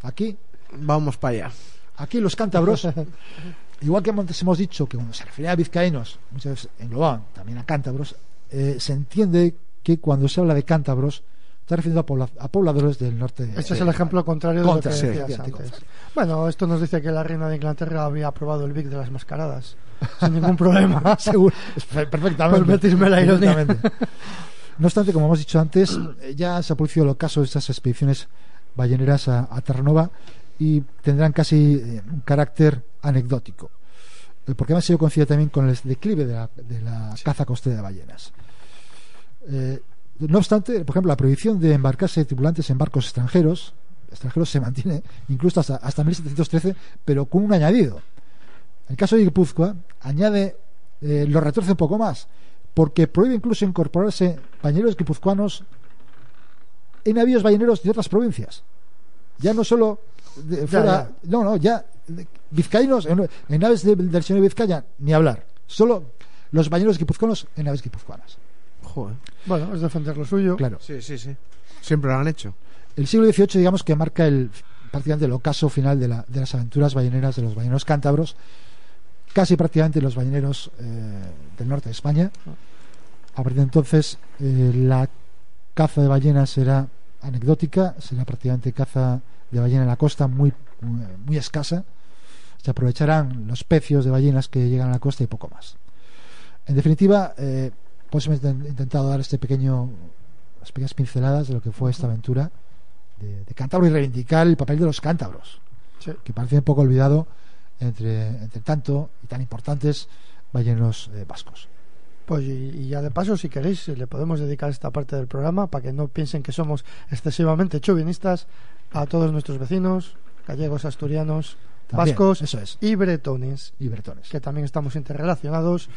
Aquí, Vamos para allá. aquí los cántabros, igual que antes hemos dicho que cuando se refería a vizcaínos, muchas veces englobaban también a cántabros, eh, se entiende que cuando se habla de cántabros, está refiriendo a, pobla- a pobladores del norte. de- Este es el ejemplo contrario de lo que decías antes. contra. Bueno, esto nos dice que la reina de Inglaterra había aprobado el BIC de las mascaradas. sin ningún problema. Seguro, per- perfectamente. Permitidme la ironía. No obstante, como hemos dicho antes, ya se ha producido el caso de estas expediciones balleneras a, a Terranova y tendrán casi eh, un carácter anecdótico. Porque han sido conocido también con el declive de la, de la caza costera de ballenas. Eh, no obstante, por ejemplo, la prohibición de embarcarse de tripulantes en barcos extranjeros, extranjeros se mantiene incluso hasta, hasta 1713, pero con un añadido. En el caso de Guipúzcoa, añade, eh, lo retorce un poco más, porque prohíbe incluso incorporarse bañeros guipuzcoanos en navíos balleneros de otras provincias. Ya no solo de Ya, fuera, no, no, ya vizcaínos en, en naves de- del señor Vizcaya, ni hablar. Solo los bañeros guipuzcoanos en naves guipuzcoanas. Joder. Bueno, es defender lo suyo. Claro. Sí, sí, sí. Siempre lo han hecho. El siglo XVIII, digamos que marca el prácticamente el ocaso final de, la- de las aventuras balleneras de los balleneros cántabros, casi prácticamente los balleneros eh, del norte de España. A partir de entonces, eh, la caza de ballenas será anecdótica, será prácticamente caza de ballena en la costa muy, muy, muy escasa. Se aprovecharán los pecios de ballenas que llegan a la costa y poco más. En definitiva, eh, pues hemos inten- intentado dar este pequeño, las pequeñas pinceladas de lo que fue esta aventura de, de Cántabro y reivindicar el papel de los cántabros, Sí. que parece un poco olvidado entre, entre tanto y tan importantes balleneros eh, vascos. Pues y, y ya de paso, si queréis, le podemos dedicar esta parte del programa para que no piensen que somos excesivamente chauvinistas a todos nuestros vecinos, gallegos, asturianos, También, vascos eso es. y bretones, Y bretones. que también estamos interrelacionados.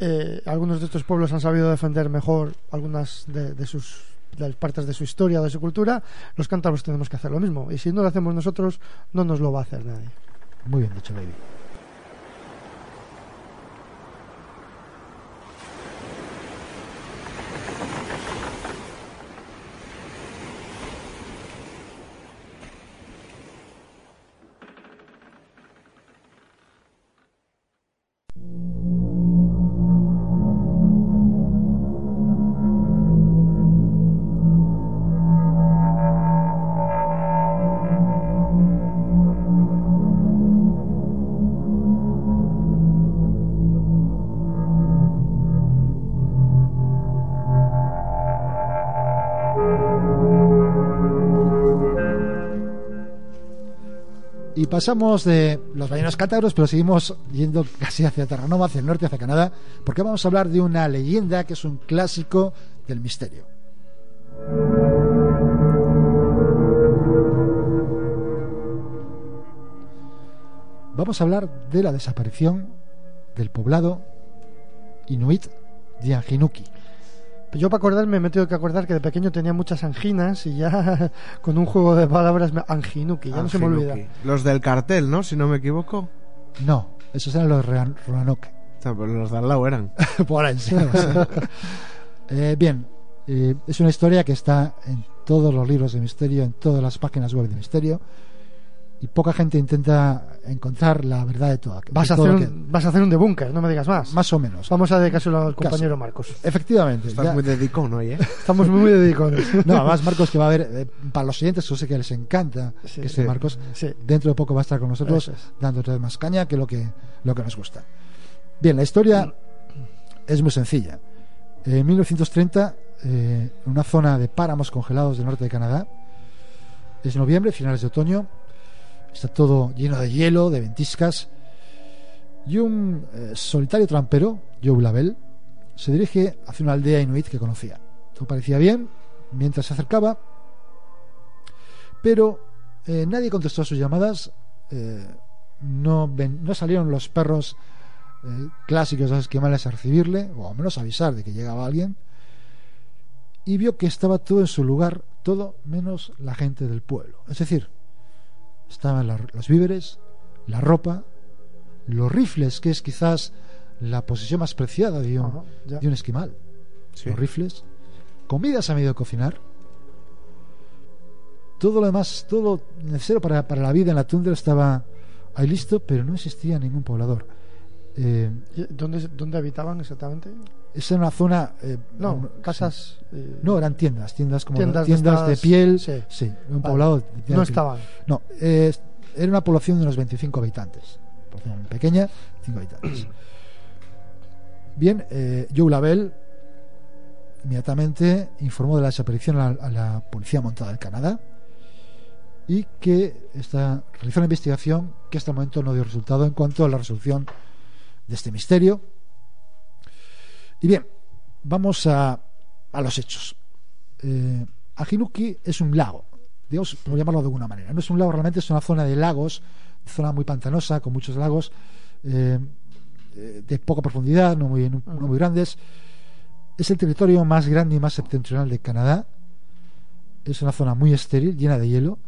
Eh, algunos de estos pueblos han sabido defender mejor algunas de, sus de partes de su historia, de su cultura. Los cántabros tenemos que hacer lo mismo. Y si no lo hacemos nosotros, no nos lo va a hacer nadie. Muy bien dicho, baby. Pasamos de los balleneros cántabros, pero seguimos yendo casi hacia Terranova, hacia el norte, hacia Canadá, porque vamos a hablar de una leyenda que es un clásico del misterio. Vamos a hablar de la desaparición del poblado inuit de Anjinuki. Yo para acordarme me tengo que acordar que de pequeño tenía muchas anginas y ya con un juego de palabras me... anginuki, ya no se me olvida. Los del cartel, ¿no? Si no me equivoco. No, esos eran los Rean- Roanoke. O sea, pues los de al lado eran. Por ahí, sí. Eh, bien, eh, es una historia que está en todos los libros de misterio, en todas las páginas web de misterio, y poca gente intenta encontrar la verdad de todo. Vas de a, todo hacer que- un, vas a hacer un debunker, no me digas más. Más o menos. Vamos a dedicárselo al Caso. compañero Marcos. Efectivamente. Estás ya- muy dedicón hoy, ¿eh? Estamos muy dedicones. No, además Marcos que va a haber, eh, para los siguientes, yo sé que les encanta Sí, que esté sí, Marcos, sí. dentro de poco va a estar con nosotros es. dando otra vez más caña que lo que, lo que nos gusta. Bien, la historia es muy sencilla. En 1930, eh, en una zona de páramos congelados del norte de Canadá, es noviembre, finales de otoño, está todo lleno de hielo, de ventiscas, y un eh, solitario trampero, Joe Lavelle, se dirige hacia una aldea inuit que conocía. Todo parecía bien mientras se acercaba, pero eh, nadie contestó a sus llamadas. eh, no, no salieron los perros clásicos los esquimales a recibirle, o al menos avisar de que llegaba alguien. Y vio que estaba todo en su lugar, todo menos la gente del pueblo. Es decir, estaban la- los víveres, la ropa, los rifles, que es quizás la posesión más preciada de un, de un esquimal. Sí. Los rifles, comidas a medio cocinar, todo lo demás, todo lo necesario para, para la vida en la tundra estaba ahí listo, pero no existía ningún poblador. Eh, ¿Y ¿Dónde, ¿Dónde habitaban exactamente? Esa era una zona. eh, No, un- casas. eh, No, eran tiendas, tiendas como Tiendas tiendas, de piel. sí. Sí, un Vale. poblado. de no estaban. No, eh, era una población de unos 25 habitantes. Población pequeña, 5 habitantes. Bien, eh, Joe Lavelle inmediatamente informó de la desaparición a la, a la Policía Montada del Canadá y que está realizando una investigación que hasta el momento no dio resultado en cuanto a la resolución de este misterio. Y bien, vamos a, a los hechos. Eh, Ajinuki es un lago, digamos, por llamarlo de alguna manera. No es un lago, realmente es una zona de lagos, zona muy pantanosa, con muchos lagos eh, de poca profundidad, no muy, no muy grandes. Es el territorio más grande y más septentrional de Canadá. Es una zona muy estéril, llena de hielo.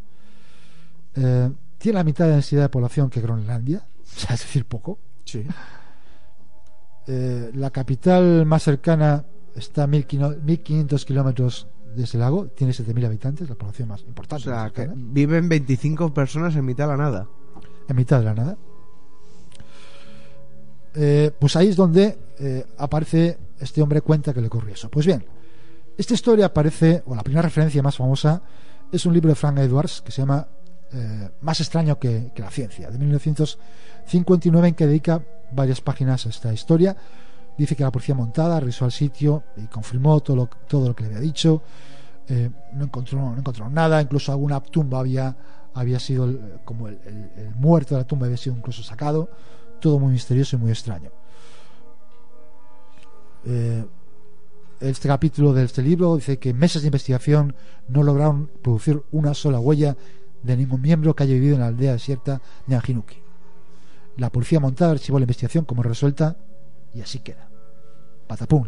Eh, tiene la mitad de densidad de población que Groenlandia, o sea, es decir, poco. Sí. Eh, la capital más cercana está a 1500 kilómetros de ese lago, tiene 7.000 habitantes, la población más O importante. sea, más que cercana, viven 25 personas en mitad de la nada. en mitad de la nada. Eh, pues ahí es donde eh, aparece este hombre cuenta que le ocurrió eso. Pues bien, esta historia aparece, o la primera referencia más famosa, es un libro de Frank Edwards que se llama eh, Más extraño que, la ciencia, de 1959, en que dedica varias páginas a esta historia. Dice que la policía montada revisó al sitio y confirmó todo lo, todo lo que le había dicho. Eh, no, encontró, no encontró nada, incluso alguna tumba había, había sido, el- como el muerto de la tumba había sido incluso sacado. Todo muy misterioso y muy extraño. Eh, este capítulo de este libro dice que meses de investigación no lograron producir una sola huella de ningún miembro que haya vivido en la aldea desierta de Anjinuki. La policía montada archivó la investigación como resuelta y así queda. Patapum.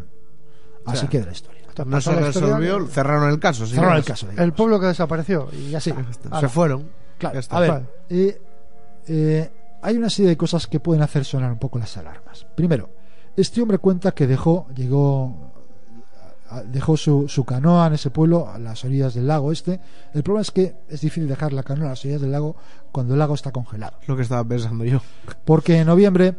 Así sea, queda la historia. No se historia, resolvió, cerraron el caso. sí, Cerraron el caso. digamos. El pueblo que desapareció y ya Sí. está. Se fueron. Claro, está. a ver, Vale. eh, eh, hay una serie de cosas que pueden hacer sonar un poco las alarmas. Primero, este hombre cuenta que dejó, llegó, dejó su, su canoa en ese pueblo a las orillas del lago este. El problema es que es difícil dejar la canoa a las orillas del lago cuando el lago está congelado. Es lo que estaba pensando yo. Porque en noviembre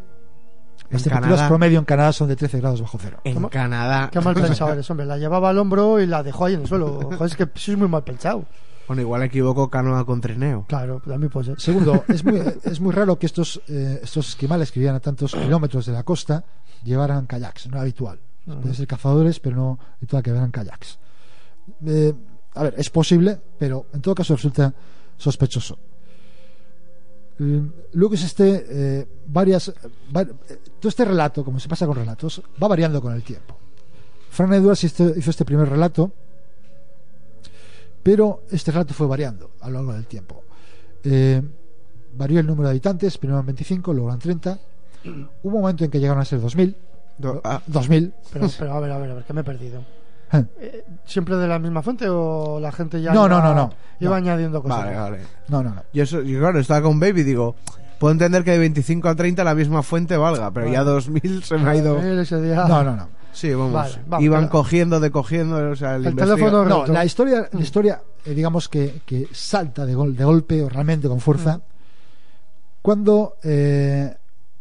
las En temperaturas Canadá. promedio en Canadá son de 13 grados bajo cero. En ¿Cómo? Canadá. Qué mal pensado eres, hombre. La llevaba al hombro y la dejó ahí en el suelo. Joder, es que sois muy mal pensado. Bueno, igual equivoco canoa con trineo. Claro, también puede ser. Segundo, es muy, es muy raro que estos, eh, estos esquimales que vivían a tantos kilómetros de la costa llevaran kayaks, no era habitual. Pueden ser cazadores, pero no habitual que llevaran kayaks. Eh, a ver, es posible, pero en todo caso resulta sospechoso. Eh, Luego es este, eh, varias, va- eh, todo este relato, como se pasa con relatos, va variando con el tiempo. Frank Edwards hizo, hizo este primer relato, pero este relato fue variando a lo largo del tiempo. Varió el número de habitantes, primero eran 25, luego eran 30. Hubo un momento en que llegaron a ser 2000. Do- ah, 2000. Pero, pero a ver, a ver, a ver, que me he perdido. Eh, Eh, ¿Siempre de la misma fuente o la gente ya No, iba, no, no, no. iba No. añadiendo cosas? vale, vale. No, no, no. Yo, eso, yo, claro, estaba con Baby y digo, puedo entender que de 25 a 30 la misma fuente valga, pero ya 2000 se me ha ido. Ese día- No, no, no. Sí, vamos. Vale, vamos, Iban pero- cogiendo, decogiendo, o sea, el, El teléfono- No, la historia, la historia eh, digamos que, que salta de, gol- de golpe o realmente con fuerza cuando eh,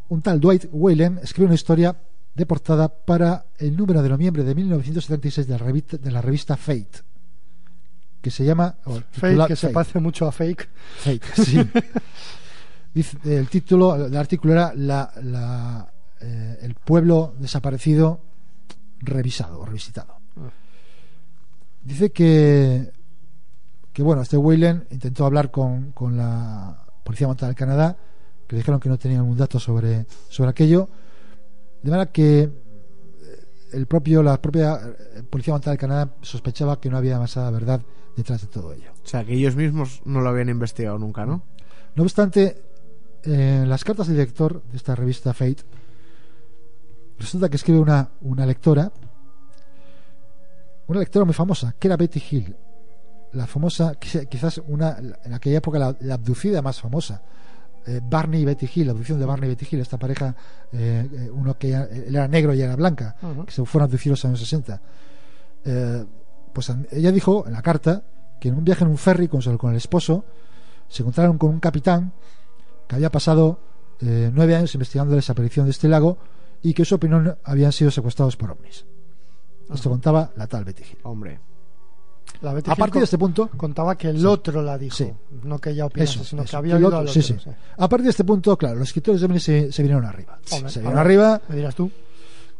un tal Dwight Whalen escribe una historia de portada para el número de noviembre de 1976 de la revista, de la revista Fate que se llama o Fake, titula que se Fate. parece mucho a fake. Fate, sí. Dice- el título del artículo era la, la, eh, el pueblo desaparecido revisado o revisitado. Dice que que bueno, este Weyland intentó hablar con, con la Policía Montada del Canadá, que le dijeron que no tenían ningún dato sobre, sobre aquello, de manera que eh, el propio, la propia eh, Policía Montada del Canadá sospechaba que no había demasiada verdad detrás de todo ello. O sea, que ellos mismos no lo habían investigado nunca, ¿no? No obstante, en las cartas del director de esta revista Fate, resulta que escribe una, una lectora, una lectora muy famosa, que era Betty Hill, la famosa, quiz- quizás una, en aquella época la, la abducida más famosa. Eh, Barney y Betty Hill, la abducción de Barney y Betty Hill, esta pareja, eh, uno que ya- él era negro y ella era blanca, que se fueron abducidos en los años 60. Eh, pues ella dijo en la carta que en un viaje en un ferry con, su- con el esposo se encontraron con un capitán que había pasado eh, nueve años investigando la desaparición de este lago y que en su opinión habían sido secuestrados por ovnis. Esto contaba la tal Betty Hill. Hombre. La A partir de este punto, contaba que el otro la dijo, Sí. no que ella opinase, eso, sino eso, que había oído otro- al sí, otro. sí. A partir de este punto, claro, los escritores de se, se vinieron arriba. Hombre, se vinieron arriba Me dirás tú.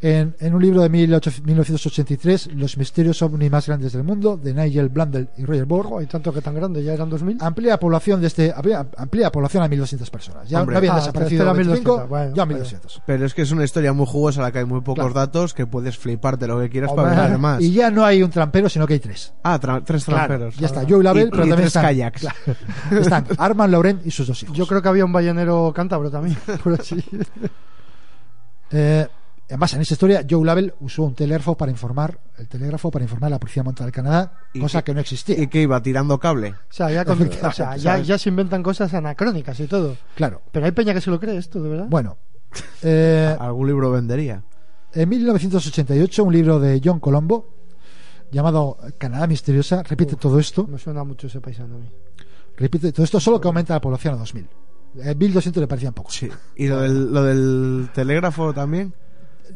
En, en un libro de 18 1983, Los misterios ovni más grandes del mundo, de Nigel Blundell y Roger Borg, Hay tanto que tan grande, ya eran 2000. amplía la población de este amplía, amplía la población a 1200 personas. Ya Hombre. no habían Ah, desaparecido era 25, 1200, bueno, ya vaya. 1200. Pero es que es una historia muy jugosa la que hay muy pocos Claro. datos que puedes fliparte lo que quieras Hombre. para ver más. Y ya no hay un trampero, sino que hay tres. Ah, tra- tres tramperos. ya está. Joe Label, Y- pero y también tres están, kayaks. Claro. están Arman Laurent y sus dos hijos. Yo creo que había un ballenero cántabro también, por así. Eh, además, en esta historia, Joe Label usó un telégrafo para informar, el telégrafo para informar a la policía montada del Canadá, cosa que- que no existía. Y que iba tirando cable. O sea, ya, con- o sea, ya, ya se inventan cosas anacrónicas y todo. Claro. Pero hay peña que se lo cree esto, de verdad. Bueno, eh, Algún libro vendería. en 1988, un libro de John Colombo llamado Canadá Misteriosa repite Uf. todo esto. Me suena mucho ese paisano a mí. Repite todo esto, solo que aumenta la población a 2000. Eh, 1200 le parecían pocos. Sí. ¿Y lo del, lo del telégrafo también?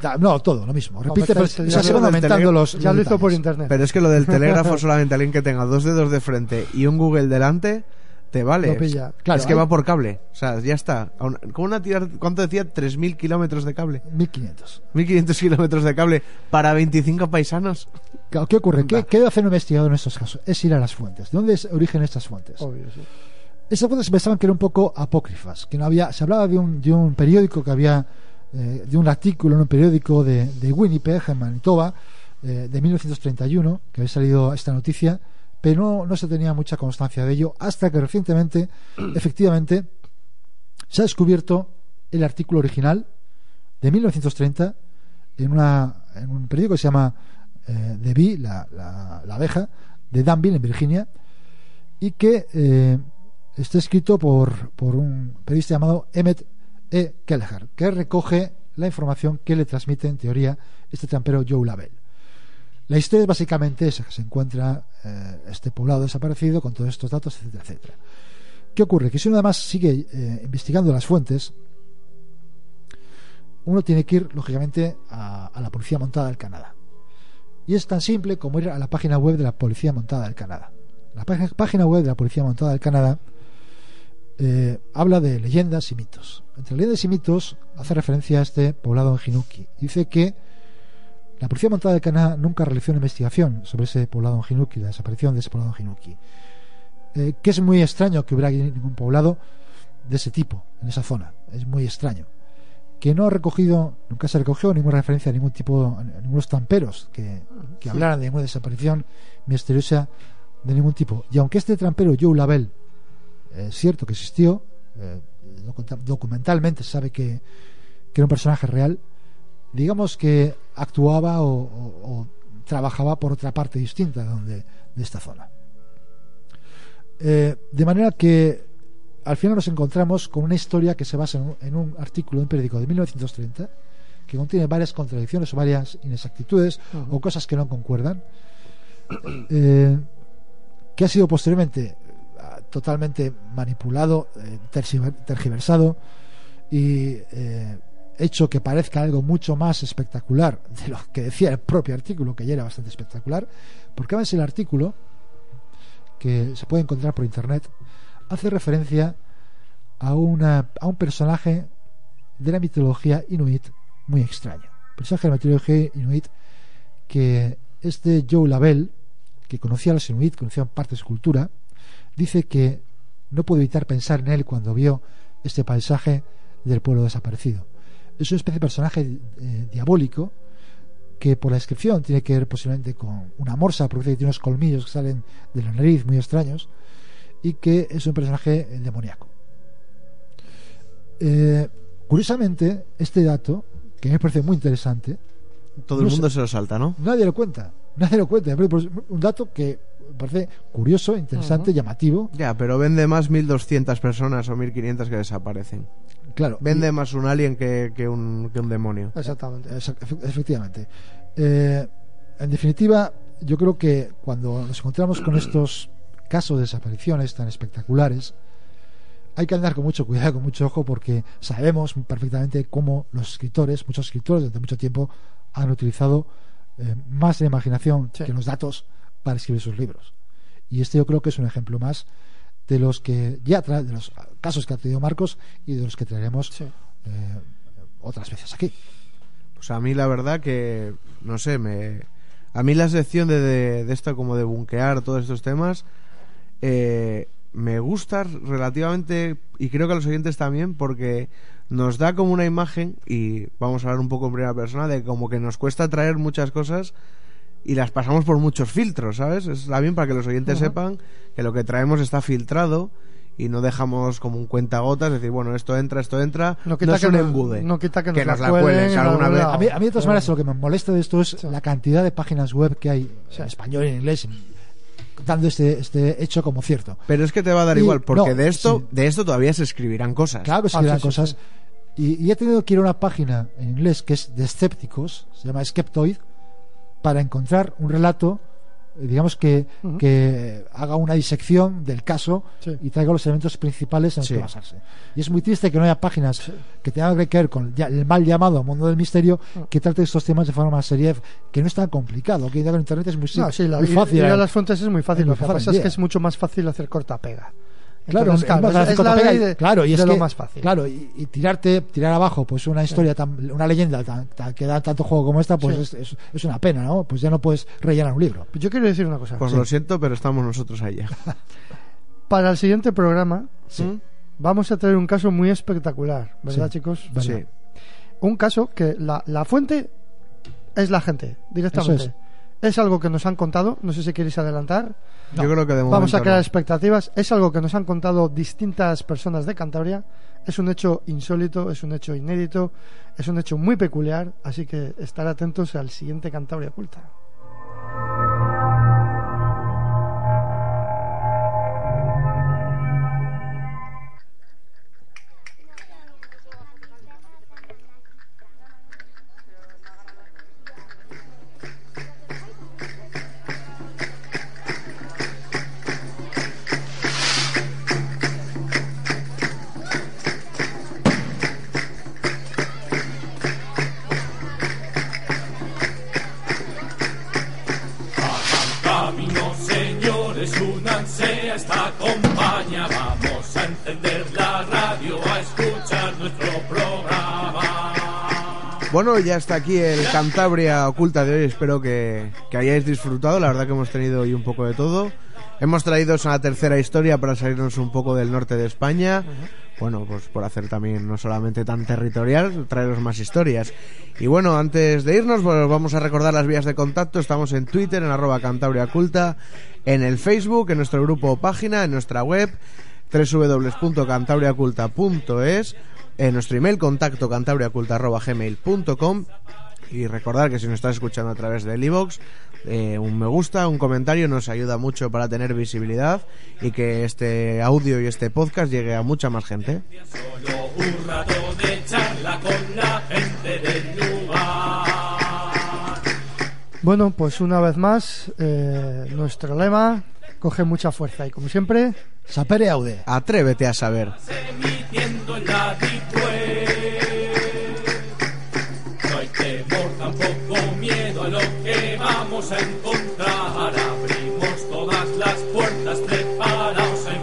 Da- No, todo lo mismo. Repite, pero ya lo se van del aumentando telégrafo- los. Ya los lo hizo por internet. Pero es que lo del telégrafo solamente alguien que tenga dos dedos de frente y un Google delante te vale. Lo pilla. Claro, es que hay- va por cable. O sea, ya está. Una- ¿Con una tirar, ¿Cuánto decía? 3.000 kilómetros de cable. 1500. 1.500 kilómetros de cable para 25 paisanos. ¿Qué ocurre? ¿Qué. ¿Qué debe hacer un investigador en estos casos? Es ir a las fuentes. ¿De dónde es origen estas fuentes? Obvio, sí. Esas fuentes pensaban que eran un poco apócrifas, que no había, se hablaba de un, de un periódico que había, eh, de un artículo en un periódico de, de Winnipeg, en Manitoba, eh, de 1931, que había salido esta noticia, pero no, no se tenía mucha constancia de ello, hasta que recientemente, efectivamente, se ha descubierto el artículo original de 1930 en, una, en un periódico que se llama eh, The Bee, la, la, la abeja, de Danville, en Virginia, y que eh, está escrito por, por un periodista llamado Emmett E. Kelleher, que recoge la información que le transmite en teoría este trampero Joe Label. La historia es básicamente esa, que se encuentra eh, este poblado desaparecido con todos estos datos, etcétera, etcétera. ¿Qué ocurre? Que si uno además sigue eh, investigando las fuentes, uno tiene que ir, lógicamente, a, la Policía Montada del Canadá. Y es tan simple como ir a la página web de la Policía Montada del Canadá. La página web de la Policía Montada del Canadá eh, habla de leyendas y mitos. Entre leyendas y mitos hace referencia a este poblado en Hinuki. Dice que la Policía Montada del Canadá nunca realizó una investigación sobre ese poblado en Hinuki, la desaparición de ese poblado en Hinuki. Eh, que es muy extraño que hubiera ningún poblado de ese tipo en esa zona. Es muy extraño. Que no ha recogido, nunca se recogió ninguna referencia a ningún tipo, a ningunos tramperos que, que hablaran de ninguna desaparición misteriosa de ningún tipo. Y aunque este trampero Joe Label es cierto que existió, eh, docu- documentalmente se sabe que, que era un personaje real, digamos que actuaba o, o- o trabajaba por otra parte distinta de, donde, de esta zona. Eh, de manera que al final nos encontramos con una historia que se basa en un, en un artículo de un periódico de 1930 que contiene varias contradicciones o varias inexactitudes o cosas que no concuerdan, eh, que ha sido posteriormente totalmente manipulado, eh, tergiver- tergiversado y eh, hecho que parezca algo mucho más espectacular de lo que decía el propio artículo, que ya era bastante espectacular, porque además el artículo, que se puede encontrar por internet, hace referencia a, una, a un personaje de la mitología inuit muy extraño. Personaje de la mitología inuit que este Joe Label, que conocía a los inuit, conocía parte de su cultura, dice que no puede evitar pensar en él cuando vio este paisaje del pueblo desaparecido. Es una especie de personaje eh, diabólico que por la descripción tiene que ver posiblemente con una morsa, porque tiene unos colmillos que salen de la nariz muy extraños, y que es un personaje eh, demoníaco. Eh, curiosamente, este dato, que me parece muy interesante, Todo el mundo se lo salta, ¿no? nadie lo cuenta. Nadie lo cuenta. Un dato que parece curioso, interesante, llamativo. Ya, pero vende más 1.200 personas o 1.500 que desaparecen. Claro, Vende y- más un alien que, que un, que un demonio. Exactamente. Efe- Efectivamente. Eh, en definitiva, yo creo que cuando nos encontramos con estos casos de desapariciones tan espectaculares, hay que andar con mucho cuidado, con mucho ojo, porque sabemos perfectamente cómo los escritores, muchos escritores desde mucho tiempo, han utilizado eh, más la imaginación Sí. que los datos para escribir sus libros. Y este yo creo que es un ejemplo más de los que ya tra- de los casos que ha tenido Marcos y de los que traeremos Sí. eh, otras veces aquí. Pues a mí la verdad que, no sé, me... A mí la sección de, de, de esto como de bunkear todos estos temas, eh, me gusta relativamente, y creo que a los oyentes también, porque nos da como una imagen, y vamos a hablar un poco en primera persona, de como que nos cuesta traer muchas cosas y las pasamos por muchos filtros, ¿sabes? Es bien para que los oyentes Ajá. sepan que lo que traemos está filtrado y no dejamos como un cuentagotas, decir, bueno, esto entra, esto entra, No no, quita es que un nos- embude. no quita que nos la nos la cuelen alguna vez... A mí, a mí de todas maneras lo que me molesta de esto es Sí. la cantidad de páginas web que hay en español y en inglés dando este, este hecho como cierto. Pero es que te va a dar Y- igual, porque no, de esto sí. de esto todavía se escribirán cosas. Claro que Ah, escribirán sí, sí, cosas. sí. Y, y he tenido que ir a una página en inglés que es de escépticos, se llama Skeptoid, para encontrar un relato, eh, digamos que, que haga una disección del caso Sí. y traiga los elementos principales en los Sí. que basarse. Y es muy triste que no haya páginas que tengan que ver con el mal llamado mundo del misterio Mm. que trate estos temas de forma más seria, que no es tan complicado, que con internet es muy, No, la, muy ir- fácil. ir a las fuentes es muy fácil. Lo que fácil, pasa es que es mucho más fácil hacer corta pega. Claro, Entonces, claro, es más es, es la ley y- de, claro, y es de lo que- más fácil. Claro, y, y tirarte, tirar abajo, pues una historia, tan, una leyenda tan, tan- que da tanto juego como esta, pues Sí. es, es, es una pena, ¿no? Pues ya no puedes rellenar un libro. Yo quiero decir una cosa. Pues Sí. lo siento, pero estamos nosotros ahí ya. Para el siguiente programa Sí. vamos a traer un caso muy espectacular, ¿verdad, Sí. chicos? Vale. Sí. Un caso que la, la fuente es la gente, directamente. Eso es. algo que nos han contado, no sé si queréis adelantar. Yo creo que de Vamos a crear no. expectativas. Es algo que nos han contado distintas personas de Cantabria. Es un hecho insólito, es un hecho inédito, es un hecho muy peculiar. Así que estar atentos al siguiente Cantabria Oculta. Esta compañía. Vamos a encender la radio, a escuchar nuestro programa. Bueno, ya está aquí el Cantabria Oculta de hoy. Espero que, que hayáis disfrutado. La verdad que hemos tenido hoy un poco de todo. Hemos traído una tercera historia para salirnos un poco del norte de España. Bueno, pues por hacer también no solamente tan territorial, traeros más historias. Y bueno, antes de irnos, pues vamos a recordar las vías de contacto. Estamos en Twitter, en arroba Cantabria Oculta, en el Facebook, en nuestro grupo página, en nuestra web, www.cantabriaculta.es, en nuestro email contacto cantabriaculta.gmail.com y recordar que si nos estás escuchando a través del iVoox, eh, un me gusta, un comentario nos ayuda mucho para tener visibilidad y que este audio y este podcast llegue a mucha más gente. Un rato de charla con la gente del. Bueno, pues una vez más, eh, nuestro lema coge mucha fuerza y como siempre, Sapere aude. Atrévete a saber. web. No hay temor, tampoco miedo a lo que vamos a encontrar. Abrimos todas las puertas, preparados a